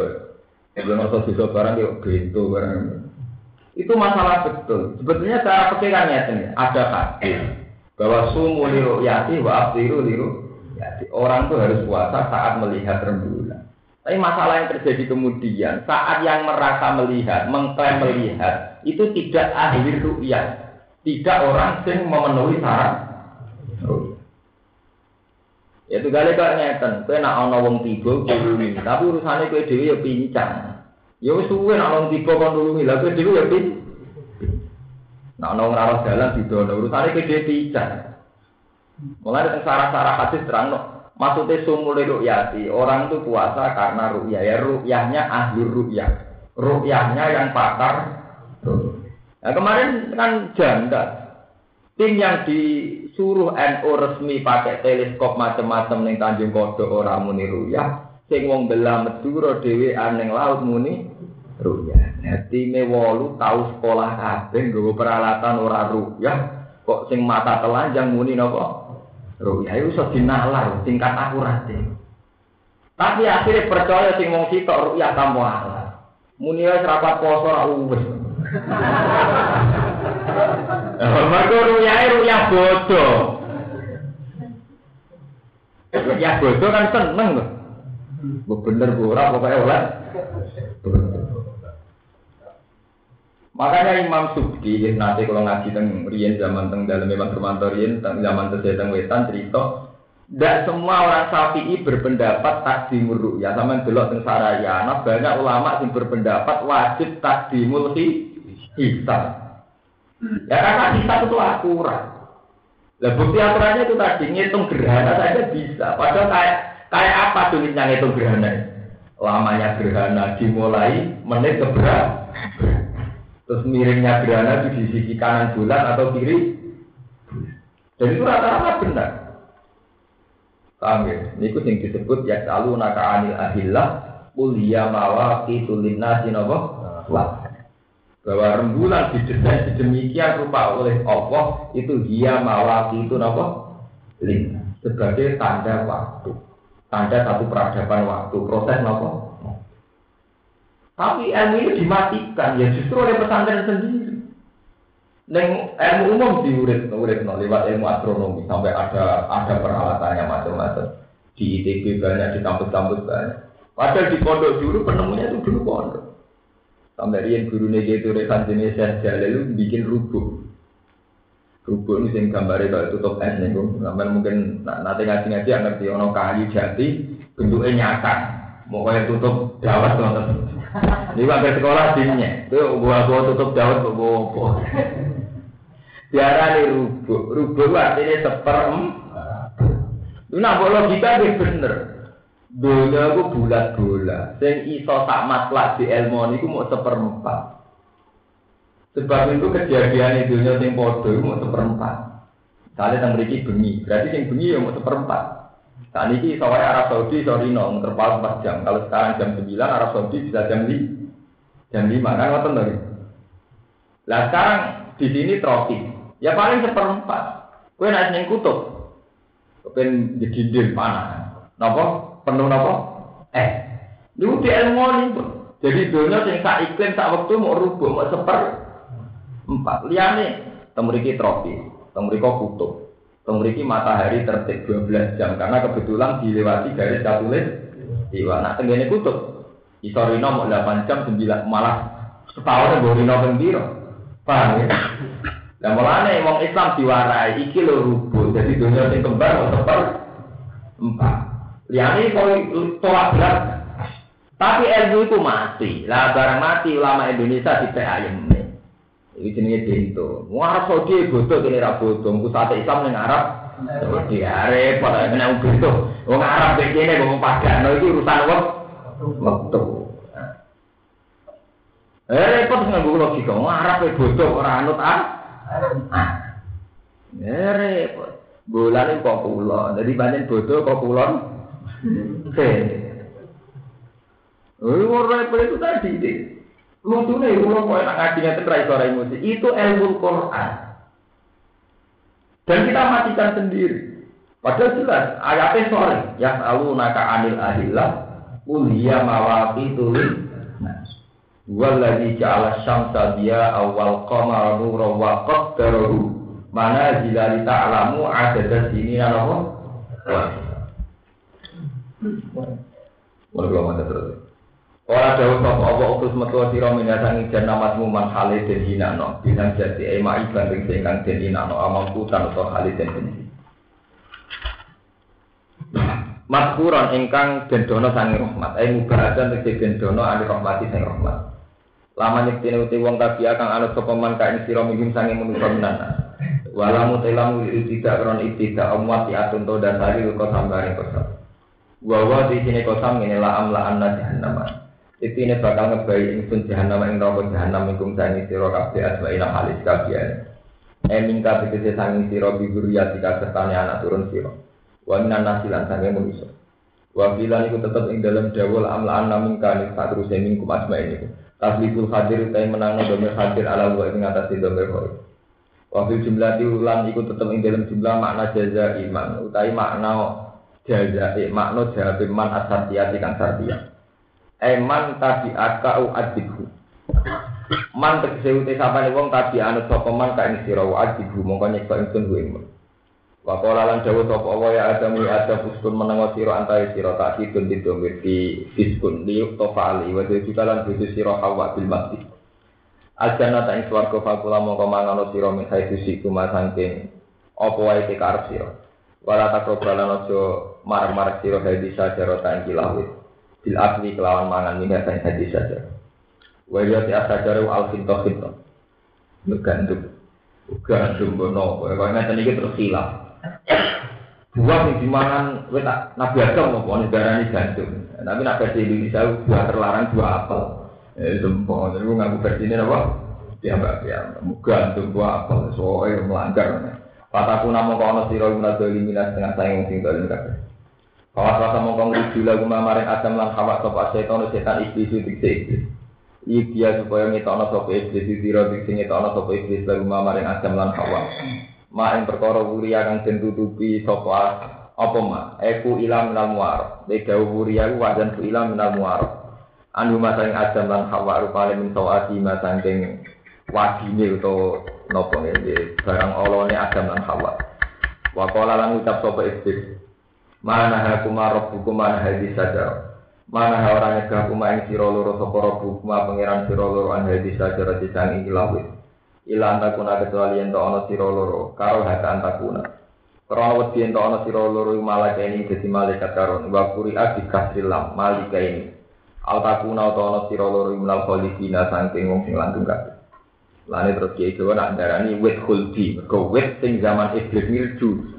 kalau merasa dosa barang dia bento barang. Itu masalah betul. Sebetulnya cara pikirannya ini ada hadis bahwa sumu liru yati wa abdiru liru yati. Orang tuh harus puasa saat melihat rembulan. Tapi masalah yang terjadi kemudian saat yang merasa melihat, mengklaim melihat itu tidak ahli ru'yah, tidak orang yang memenuhi syarat Ya itu kali kok ngeten, kowe nak ana wong tiba kulungi, tapi urusane kowe dhewe ya pincang. Ya wis suwe nak wong tiba kon kulungi, lha kowe dhewe ya pin. Nak ana wong ora dalan didono, urusane kowe dhewe pincang. Dari sarah-sarah hadis terang. Maksudnya sumule ru'yati, orang itu puasa karena ru'yah, ya ru'yahnya ahli ru'yah, ru'yahnya yang pakar. Nah kemarin kan janda, tim yang di suruh NU resmi pakai teleskop macam-macam ning Tanjung Kodok ora muni ruyah. Sing wong belah Madura dhewe aneng laut muni ruyah. Dadi me wolu tau sekolah kabeh nggawa peralatan ora ruyah. Kok sing mata telanjang muni napa ruyah iku iso dinalar tingkat akurate tapi akhirnya percaya sing wong sitok ruyah tanpa alat muni wis rapat poso ora uwes Mergo ruyahe ruyah bodoh. Ya bodoh kan seneng. Bu bener bu ora pokoke oleh. Makanya Imam Subki nanti kalau ngaji teng Rian zaman teng dalam memang Romanto Rian teng zaman teng Wetan cerita tidak semua orang Syafi'i berpendapat takdimul ru'ya sama delok teng Sarayana banyak ulama yang berpendapat wajib takdimul hisab. Ya karena kita itu akurat. Lah bukti aturannya itu tadi ngitung gerhana saja bisa. Padahal kayak kayak apa tulisnya ngitung gerhana? Lamanya gerhana dimulai menit keberapa? Terus miringnya gerhana itu di sisi kanan bulan atau kiri? Dan itu rata-rata benar. Paham ya? Ini yang disebut ya selalu naka anil ahillah kuliah mawaki tulina sinobo bahwa rembulan didesain sedemikian rupa oleh Allah itu dia mawaki itu apa? Lima sebagai tanda waktu, tanda satu peradaban waktu, proses apa? Tapi ilmu ini dimatikan ya justru oleh pesantren sendiri. Neng ilmu umum diurit, urit no, lewat ilmu astronomi sampai ada ada peralatannya macam-macam. Di ITB banyak, di kampus-kampus banyak. Padahal di pondok dulu penemunya itu dulu pondok. Sampai rian guru nih gitu rekan jenis jalil bikin rubuk. Rubuk ini sing gambarnya kalau tutup es nih, sampai mungkin nanti ngaji ngaji ngerti ono kayu jati bentuknya nyata. Mau kayak tutup dawat nonton. Ini wakil sekolah dimnya, itu gua gua tutup dawat gua gua. Biara nih rubuk, rubuk artinya seperem. Nah, logika bener. Dunia aku bulat bola. Sing iso sak matlak di ilmu niku mau seperempat. Sebab itu kejadian dunia sing podo mau seperempat. Kalian yang memiliki bengi, berarti sing bengi yang mau seperempat. Saat ini soalnya Arab Saudi sorry no terpaut 4 jam. Kalau sekarang jam 9 Arab Saudi bisa jam 5 jam 5 kan ngoten lho. Lah sekarang di sini tropis. Ya paling seperempat. Kue naik ning kutub. Kepen jedindil panas. Napa? penuh nopo eh itu di ilmu itu jadi dunia sing sak iklim sak waktu mau rubuk mau seper empat liane temriki tropi temriko kutub Memiliki matahari tertib 12 jam karena kebetulan dilewati garis katulis Iwa. Nah, tenggene kutub. Isorino mau 8 jam 9 malah setahun gue rino pembiro. Paham ya? Dan mulane wong Islam diwarai iki lho rubuh. Jadi dunia sing kembar seper empat. Liyane kok tolak berat. Tapi ilmu itu mati. Lah barang mati ulama Indonesia di ayam jenenge dento. Wong Arab Saudi bodoh kene ra bodoh. Pusat Islam ning Arab Saudi repot kena bodoh. Wong Arab padano iki urusan metu. Eh repot nganggo logika. Wong Arab e bodoh ora anut ah. Eh repot. Bulan kok kula. Jadi banyak bodoh kok kulon. Oh, repot itu tadi. Lucu nih, kalau mau enak ngaji ngeten ra iso emosi. Itu ilmu Quran. Dan kita matikan sendiri. Padahal jelas ayatnya sore. Ya tahu naka anil ahillah. Ulia mawati tulis. Walladzi ja'ala syamsa dia awal qamara nura wa qaddarahu mana jila ta'lamu adada sini apa? Wah, kalau mana terus. Ora dawuh sapa apa utus metu sira minasangi jan namatmu man hale den hinano bilang jati ema iban ring sing kang den hinano amampu tan utawa hale den benci Matkuran ingkang den dono sangi rahmat. Ai mubarakan tegese den dono ali rahmati sing rahmat. Lama nyektine uti wong kabia kang anut sapa man kae sira mingin sangi manusa menana Walamu telamu tidak kron tidak umwat atun to dan hari kok sambare kosam Wawa di sini kosam ini la amla anna jahannam itu ini bakal ngebayi ingsun jahanam ing neraka jahanam ingkung sani sira kabeh asmaina halis kabeh. Emin kabeh tegese sangi sira biburiya jika sertane anak turun sira. Wa minan nasilan sange manusa. Wa iku tetep ing dalam dawul amlaan namin kani satruse mingkum asmaina iku. Taslibul hadir utai menangno domir hadir ala wa ing atas domir hoi. Wa fil jumlah diulang iku tetep ing dalam jumlah makna jaza iman utai makna jaza makna jawab iman asatiyati kang sartiyah. Eman tadi akau adibhu. Man tegese uti sapane wong tadi anut sapa man ka ing sira wa adibhu mongko nyekso ingsun ku ing. Wa qala lan dawuh sapa Allah ya Adam ya Adam uskun menengo sira antahe sira tak didun didomir di fiskun li tofa ali wa juga lan bojo sira hawa bil masjid. Aljana ta ing swarga fakula mongko mangono sira min haitsu siku masangking apa wae karep sira. Wala takrobalan aja marah-marah sira hadi sajaro ta ing kilawit bil asli kelawan mangan minyak dan hadis saja. Wajah ti asajaru al finto finto. Gandum. Gandum bono. Pokoknya tadi kita terus hilang. Buah yang dimangan, tak nabi Adam mau pokoknya darah ini gandum. Tapi nabi di Indonesia buah terlarang buah apel. Sempong. Jadi gue ngaku versi ini apa? Ya mbak ya. Gandum buah apel. Soalnya melanggar. Kataku nama kau nasi roh minat doli minat setengah sayang sing dolim kabeh. Kawas rasa mongkong rujuk lagu mamarin adam lan hawa sop setan setan iblis itu iblis. Dia supaya ngetokno sop iblis itu dira dikse ngetokno sop iblis lagu mamarin adam lan hawa. Ma ing perkara wuri kang den tutupi sapa apa ma eku ilam minal muar. Deka wuri aku wajan ku ilam minal muar. Anu masaring adam lan hawa rupane min sawati masangking wadine utawa napa nggih barang olone adam lan hawa. Wa qala lan ucap sapa iblis Mana hakuma mana hadis saja. Mana orang nyegah kuma ing sira loro sapa robbukuma pangeran sira loro an hadis saja rati sang lawit. Ila antakuna kecuali ento ana sira loro karo hak antakuna. Karena wedi ento ana sira loro malaikat ini dadi malaikat karon wa kuri adi kasrilam malaikat ini. Altakuna utawa ana sira loro minal khalifina saking wong sing langgeng kabeh. Lane terus kiai Jawa nak wit khuldi, mergo wit sing zaman iblis milju.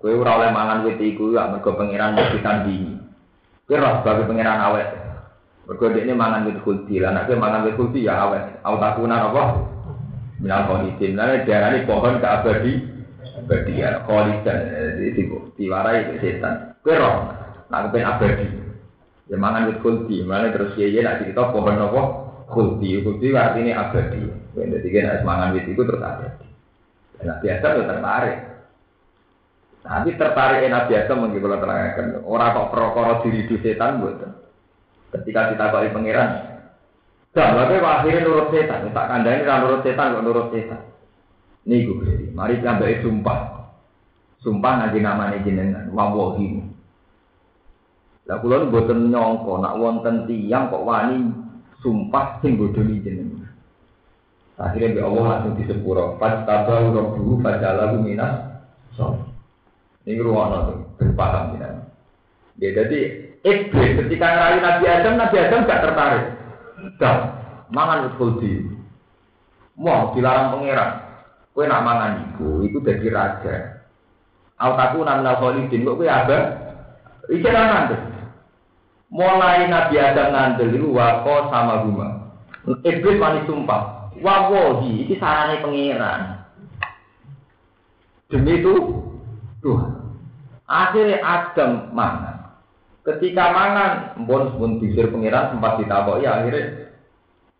Kowe ora oleh mangan wit iku ya mergo pangeran mbikan dini. Kowe ora sebagai pangeran awet. Mergo dekne mangan wit kulti, lan nek mangan wit kulti ya awet. Autakuna apa? Minal kholidin. Lan diarani pohon keabadi abadi ya kholidan. Jadi diwarai setan. Kowe ora nak kepen abadi. Ya mangan wit kulti, mana terus ya nak cerita pohon apa? Kulti, kulti artinya abadi. Jadi kan mangan wit itu terus abadi. Nah biasa tertarik. Nanti tertarik Nabi Adam mungkin kalau terangkan orang kok perokoro diri di setan buat. Ketika kita kali pangeran, dan lagi akhirnya nurut setan. Tak kandani kan nurut setan kok nurut setan. Nih gue mari kita sumpah. sumpah ngaji namanya jenengan wawahi. Lah kula mboten nyangka nak wonten tiyang kok wani sumpah sing bodoni jenengan. Akhirnya bi Allah langsung disepuro. Pas tabau rabbuhu fajalahu minas so. Ini ruang tuh berpaham ya. Ya jadi iblis ketika ngerayu Nabi Adam, Nabi Adam gak tertarik. Gak, mangan di. Mau dilarang pangeran. Kue nak mangan iku, itu jadi raja. Autaku namna khalidin, kok kue apa? Iki nanti. Mulai Nabi Adam ngandel itu wako sama guma. Iblis wani sumpah. Wawohi, ini sarane pangeran. Demi itu, tuh. Akhirnya Adam mangan. Ketika mangan, pun pun disir pangeran sempat ditabok ya akhirnya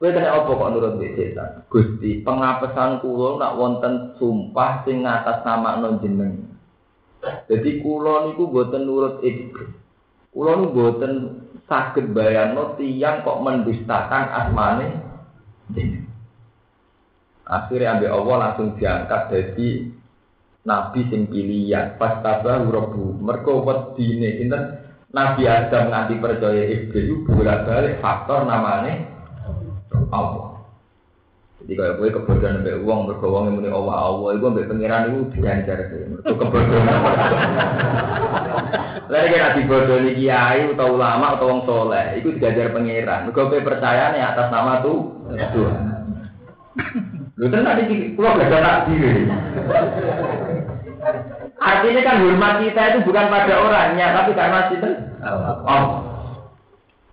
Kowe kena apa kok nurut mbek setan? Gusti, pengapesan kula nak wonten sumpah sing ngatas nama non jeneng. Jadi kula niku nurut iblis. Kulo nu boten saged bayangno tiyang kok mendustakan asmane jeneng. Akhirnya ambil Allah langsung diangkat jadi nabi sing pilihan pas tabah rabbu mergo wedine sinten Nabi Adam nganti percaya iblis bolak-balik faktor namanya Allah. Jadi kalau gue kebodohan sampai uang bergowong yang muni Allah Allah, itu sampai pengiran itu diancar sih. Itu kebodohan. [LAUGHS] Lalu kena dibodohi kiai atau ulama atau orang soleh, itu diajar pengiran. Gue percaya nih atas nama tuh Tuhan. [LAUGHS] Lu kan tadi pulau gak ada diri. Artinya kan hormat kita itu bukan pada orangnya, tapi karena kita Allah.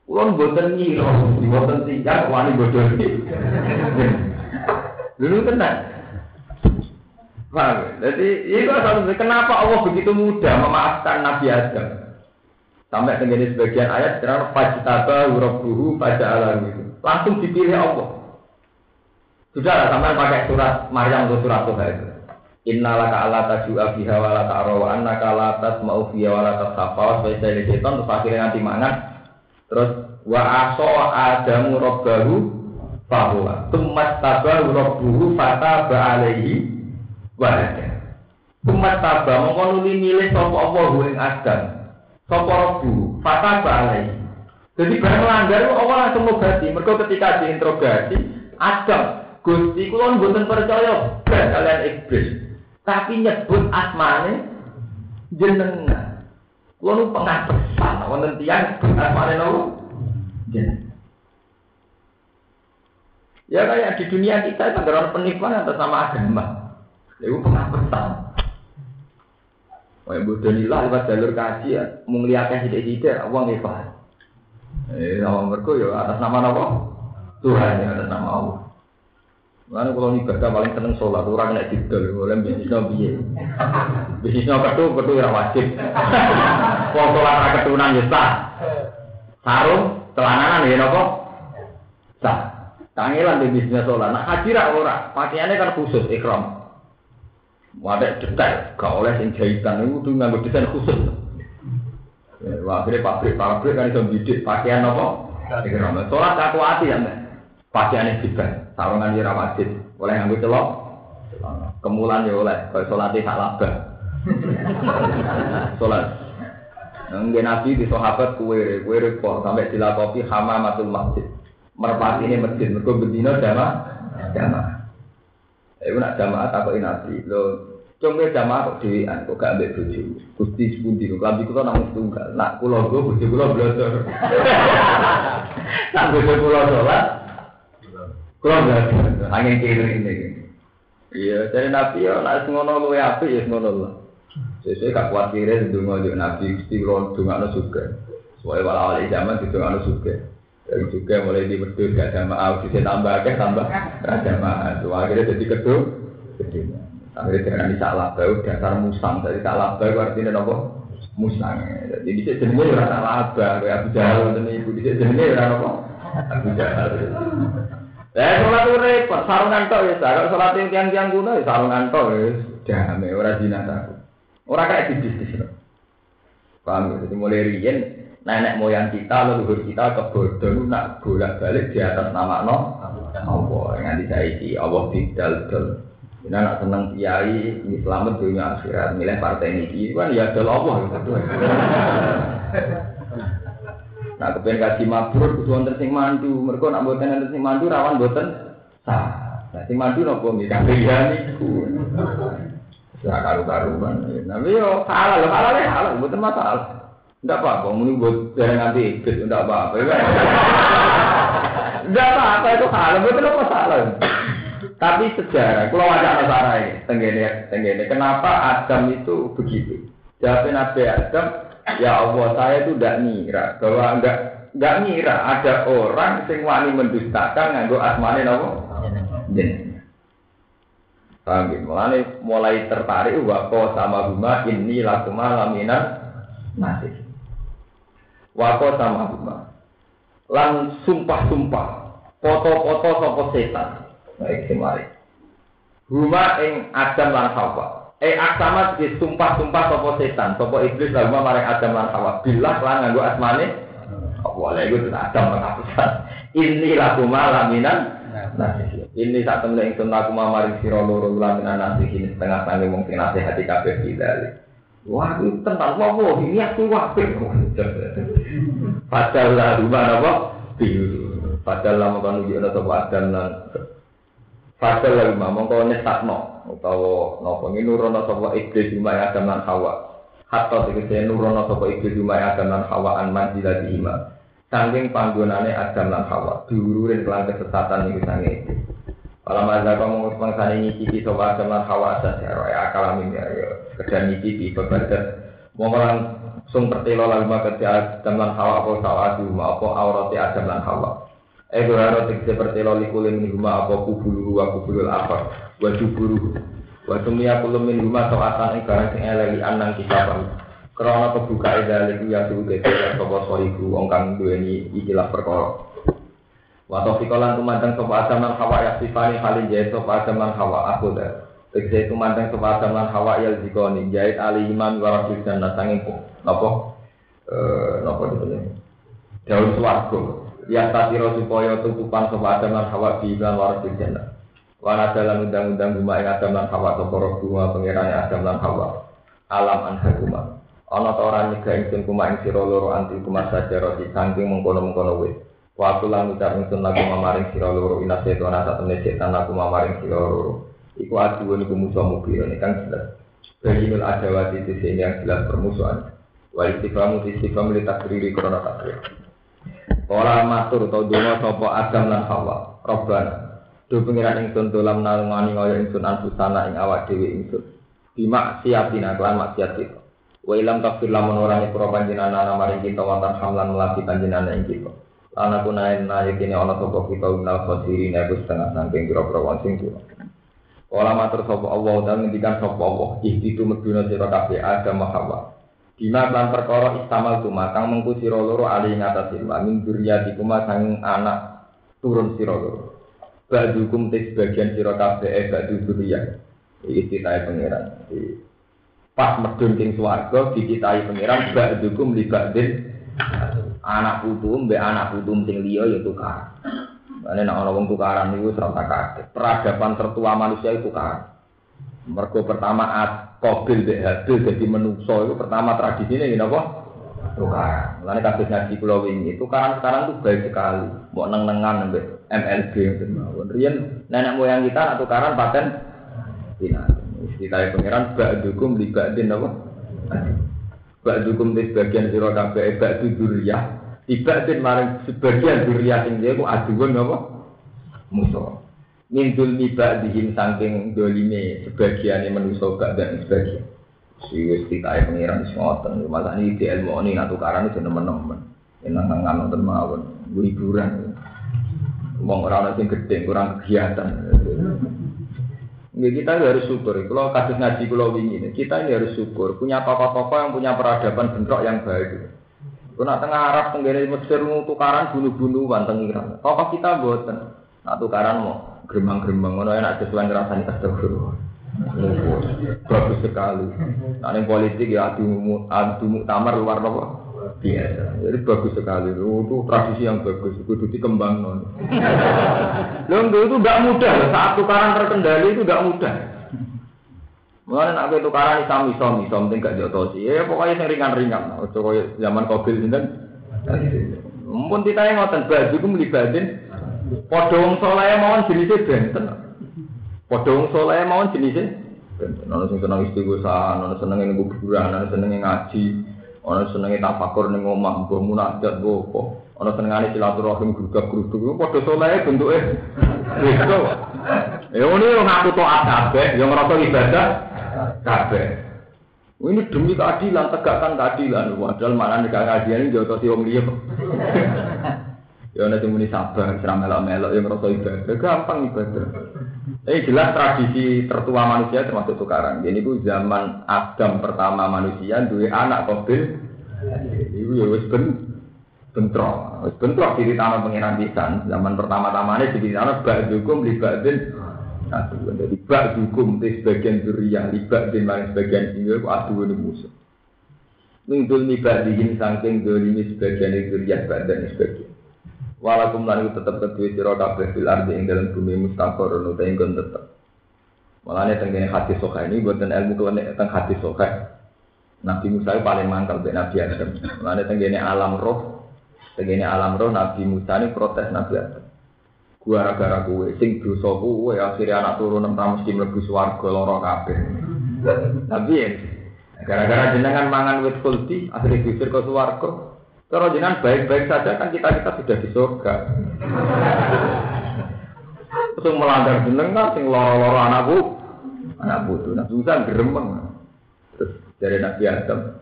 Kulon boten nyiro, boten tinggal, wani bodoh Dulu tenang. Paham? Jadi itu asal kenapa Allah begitu mudah memaafkan Nabi Adam? Sampai terjadi sebagian ayat karena fajtaba rabbuhu pada alam itu. Langsung dipilih Allah. Sudah lah, sampai pakai surat Maryam atau surat Tuhan itu. Inna laka ala tajua biha wa la ta'ra wa annaka la tasma'u biha wa la tasapa wa sebagainya setan terus akhirnya nanti mangan terus wa aso adamu rabbahu bahwa tumat tabah rabbuhu fata alaihi wa tumat tabah mongko nuli milih sapa apa ing adam? Sapa rabbu alaihi. Jadi barang melanggar Allah langsung ngobati? Mereka ketika diinterogasi Adam Gusti kula mboten percaya kalian iblis tapi nyebut asmane jenengan kula nu pengapesan wonten tiyang asmane nopo jenengan Ya kayak di dunia kita itu ada orang penipuan atas nama agama. Itu pengapesan. Oh, yang bodoh nilah lewat jalur kaji ya, menglihatkan sidik-sidik, uang hebat. Eh, nama mereka ya atas nama apa? Tuhan ya atas nama Allah. Lalu kalau ibadah paling seneng sholat, orang naik jidol, boleh bisnisnya biye. Bisnisnya ketu, ketu ya wajib. [LAUGHS] Kalau sholat ketunan ya sah. Sarung, celananan ya nopo? Sah. Kangelan di bisnis sholat. Nah haji rak ora, pakaiannya kan khusus ikram. Wadah detail, gak oleh sing jahitan itu tuh nggak desain khusus. Ya, wah, akhirnya pabrik-pabrik kan bisa bidik pakaian apa? Ikram. Sholat aku hati ya. Pakaiannya juga, sarungan di wajib. Oleh ngambil celok, kemulan ya oleh. Kalau sholatnya tak labah. [LAUGHS] Sholat. Nggak nabi di sahabat kue, kue repot. Sampai dilakopi hamamatul masjid. Merpati ini masjid. Mereka berdino jama jama itu nak jama tak kok nabi lo cuma jama kok dewian kok gak ambil bojo. Gusti sepundi lo klambi kulo namun tunggal nak kulo gue bojo kulo belajar [LAUGHS] nak bojo kulo kulo belajar angin kiri ini. Iya jadi nabi ya nak ngono lu ya ya ngono lah sesuai gak kuat kiri sedung nabi gusti kulo dungan juga. Soalnya walau zaman dungan juga. Dan juga mulai di wedus gak ada maaf, bisa tambah akeh tambah ada maaf. Tuh akhirnya jadi kedua, akhirnya dengan salah bau dasar musang. Jadi salah bau artinya nopo musang. Jadi bisa jenenge ora salah bau, kayak Abu Jahal dan ibu bisa jenenge ora nopo Abu Jahal. Eh, sholat itu repot, sarungan tok ya, kalau sholat yang tiang-tiang kuno ya sarungan tok ya, damai, orang jinazah. Orang kayak bisnis. Paham ya? Jadi mulai rian, nenek moyang kita, leluhur kita kebodohan nak bolak balik di atas nama no Allah nganti saiki Allah didal dal Ini anak seneng kiai, ini selamat dunia akhirat, milih partai ini, kan ya ada Allah. [LAUGHS] Nah, kepengen kaji mabrur, kudu wonten sing mandu. Mereka nak buatan wonten sing mandu, rawan buatan sah. Nah, sing mandu nopo mikir ya niku. Ya karu-karuan. Tapi yo halal, halal ya halal, buatan masalah. Enggak apa-apa, muni buat dari nanti ikut, enggak apa-apa. [LAUGHS] Enggak apa-apa itu halal, buatan apa salah. Tapi sejarah, kalau ada sejarah ini, tenggene, tenggene, kenapa Adam itu begitu? Jawabnya Nabi Adam, ya Allah saya itu tidak ngira bahwa enggak enggak ngira ada orang sing wani mendustakan nganggo asmane napa? Jeneng. Paham ya? Mulai, mulai tertarik wako sama huma ini lakuma laminan nasib. Wako sama huma. Lan sumpah-sumpah. Foto-foto sopo setan. Baik, mari. Huma ing Adam lan Hawa. Eh aksama di sumpah-sumpah sopo setan, sopo iblis lalu marang Adam lan Hawa. Bilah lan nganggo asmane. Boleh itu Adam menghapusan. Ini laku malaminan. Nah, ini saat temen yang sunnah aku mamaring siro loro laminan nasi ini setengah sangi mungkin nasihati kabeh kita. Wah, itu tentang wah, ini aku wapir. Padahal lah, gimana apa? Padahal lah, mau nunjuk ada sopo Adam lan Fadal lagi mah mongko nyesakno utawa napa nurono sapa iblis Adam lan Hawa. Hatta tegese nurono sapa iblis umay Adam lan Hawa an manjilati ima. Sangking panggonane Adam lan Hawa diururin kelan kesesatan iki sange. Kalau mazhab kamu mengisani nyicipi sapa Adam lan Hawa saja ya akalamin ya sekedar nyicipi bebadat. Mongko langsung pertelo lalu maka Adam lan Hawa apa sawadu apa aurati Adam lan Hawa. Ego haro tegese pertelo likulin min huma apa kubulu wa kubulul apa? Wa juburu wa tumia kulum min huma soatan ing barang sing eleli anang kitabah krana kebuka edalik ya suwe dadi sapa soriku wong kang duweni ikilah perkara. Wa tofikolan tumandang sapa adam lan hawa ya sifani halin jaya sapa adam lan hawa aku dah. Tegese tumandang sapa adam lan hawa ya zikoni jahit ali iman wa dan nasangin napa eh napa itu daun swarga yang tatiro supaya tutupan sopa adam lan hawa di iklan waras di jannah. Wana dalam undang-undang guma yang adam lan hawa tokoro guma pengirani adam lan hawa. Alam anha guma. Ono ta ora ingsun kuma ing sira loro anti kuma saja roti saking mengkono-mengkono wis. Waktu lan ucap ingsun lagu mamaring sira loro ina setan sak temne setan lagu mamaring sira loro. Iku aduan iku musuh kan jelas. Baginul adawati sehingga yang jelas permusuhan. Wa istiqamu istiqamu li takriri korona takrir. Ora matur utawa donga sapa Adam lan Hawa. Robbana. Do pengiran ingsun dolam nalungani kaya ingsun anfusana ing awak dhewe ingsun. Bima siatina kelan maksiat kita. Wa ilam takfir lamun ora nyepuro panjenengan maring kita wonten hamlan melati panjenengan ing kita. Lan aku naen nae kene ana sapa kita unal khosirin aku setengah saking pira-pira wong sing. Kala matur sapa Allah dan ngendikan sapa Allah, ihditu meduna sira kabeh Adam Hawa. Bima lan perkara istamal tuma kang mengku sira loro ali ngatasin wa min dzurriyyati kuma sang anak turun sira loro. Ba'dukum tes bagian sira kabeh e ba'du dzurriyyah. Iki citae pangeran. Pas medun king swarga dicitahi pangeran ba'dukum li ba'din anak putu mbek anak putu sing liya ya tukar. Mane nek ana wong tukaran niku ora kaget. Peradaban tertua manusia itu tukaran. Mergo pertama Kobil dek Habil jadi menungso itu pertama tradisinya ini apa? Tukaran. Lalu kasus ngaji pulau ini tukaran sekarang tuh baik sekali. Mau neng nengan sampai MLB gitu. Rian nenek moyang kita nak tukaran paten Cina. Kita pangeran bak dukung di bak din apa? Bak dukung di sebagian siro kabeh bak du duriyah. Tiba din maring sebagian duriyah sing dia ku aduan apa? Musuh mindul niba dihim saking dolime sebagian yang menuso gak dan sebagian si wis titahe pengiran wis ngoten masa ini di ilmu ini nak tukaran itu teman-teman enak nang nonton mawon liburan wong ora ana sing gedhe kurang kegiatan Ya, kita harus syukur. Kalau kasus ngaji pulau ini, kita ini harus syukur. Punya tokoh-tokoh yang punya peradaban bentrok yang baik. Kalau tengah Arab, tenggara Mesir, tukaran bunuh-bunuhan, tengiran. Tokoh kita buatan. Nah, tukaran mau gremang-gremang ngono enak sesuai ngrasani astagfirullah. Bagus sekali. Nah, yang politik ya adu adu muktamar luar apa? Biasa. Jadi bagus sekali. Itu tradisi yang bagus. Itu dikembang non. Lo itu tidak mudah. Saat tukaran terkendali itu tidak mudah. Mulane nek kowe tukaran isam isam isam penting gak jotosi. Ya pokoknya sing ringan-ringan. Ojo koyo zaman Qabil sinten. Mumpun titahe ngoten baju ku mlibatin padha wong saleh mawon jenise benten. Padha wong saleh mawon jenise benten. Ana sing seneng istighosah, ana seneng ning kuburan, ana seneng ngaji, ana seneng tafakur ning omah, mbok munajat mbok apa. Ana senengane silaturahim grudak-gruduk padha saleh bentuke. Gitu. Ya ngono ngaku taat kabeh, ya ngrasa ibadah kabeh. Ini demi keadilan, tegakkan keadilan. Padahal mana nih keadilan ini jauh si om liya. Ya nanti muni sabar, seram melok-melok yang ngerasa ibadah, gampang ibadah. Ini jelas tradisi tertua manusia termasuk tukaran. Jadi itu zaman Adam pertama manusia, dua anak kobil. Itu ya wis ben bentrok, wis bentrok tanah pengiran pisan. Zaman pertama-tamanya di tanah bak hukum libadin Aduh, jadi bak hukum di sebagian durian, libak di mana sebagian tinggal, aku aduh ini musuh. Mingdul nibak dihin sangking dolimi sebagian durian, badan sebagian. Walakum lan tetap kedua sira kabeh fil ardi ing dalam bumi mustaqor nu tenggon tetep. Malane tenggene hati soka ini buatan ilmu kelenek teng hati soka. Nabi Musa paling mantap be Nabi Adam. Malane tenggene alam roh, tenggene alam roh Nabi Musa ini protes Nabi Adam. Gua gara-gara gue, sing dosa gue, akhirnya anak turun enam mesti mlebu swarga lara kabeh. Tapi ya, gara-gara jenengan mangan wit kulti, akhirnya diusir ke swarga. Kalau jenengan baik-baik saja kan kita kita sudah di surga. Terus melanggar jeneng kan, sing loro-loro anakku, anak butuh. Nah, susah geremeng. Terus dari Nabi Adam,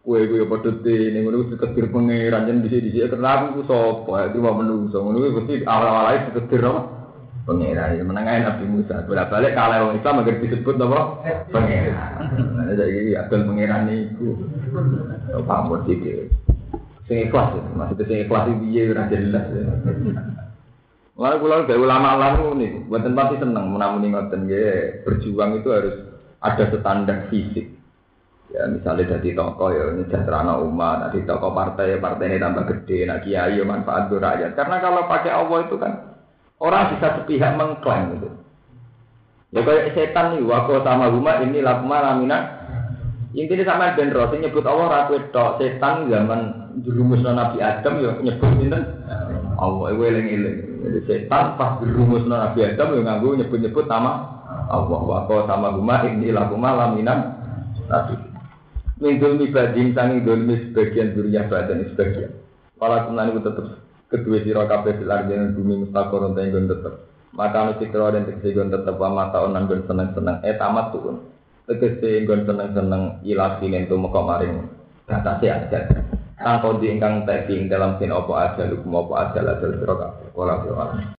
kue kue padha ini ngono wis ketir pangeran jen dhisik-dhisik kenapa ku sapa? Itu wae menungso. Ngono kuwi mesti awal-awal itu ketir apa pangeran itu menengahin Nabi Musa. Bolak-balik kalau orang Islam agar disebut apa? Pangeran jadi akal pangeran itu pamor sih sing ikhlas maksudnya sing ikhlas itu jelas [LAUGHS] Lalu kalau dari ulama lalu nih, buatan pasti senang menamuni ngoten ya berjuang itu harus ada standar fisik. Ya misalnya dari toko ya ini sejahtera umat, dari toko partai partai ini tambah gede, nah kiai ya manfaat untuk rakyat. Karena kalau pakai Allah itu kan orang bisa sepihak mengklaim gitu. Ya kayak setan nih, wako sama rumah ini lakma lamina. Intinya sama Ben nyebut Allah ratu setan zaman jurumus Nabi Adam ya nyebut ini Allah eling eling. Jadi setan pas jurumus Nabi Adam ya nganggu nyebut-nyebut nama Allah wako sama rumah ini lakma lamina. Nabi min dulmi badin sanging dulmi sebagian durinya badan sebagian. Walau kemudian itu tetap kedua siro kabeh fil ardi bumi mustaqor untuk yang tetap. Maka anu sikro dan tegese gon tetep wa mata onan gon seneng-seneng eh tamat tuun. Tegese gon seneng-seneng ilasi nentu meko maring batase aja. Kang kondi ingkang teki dalam sin opo aja lukum opo aja ladul siro kabeh. Walau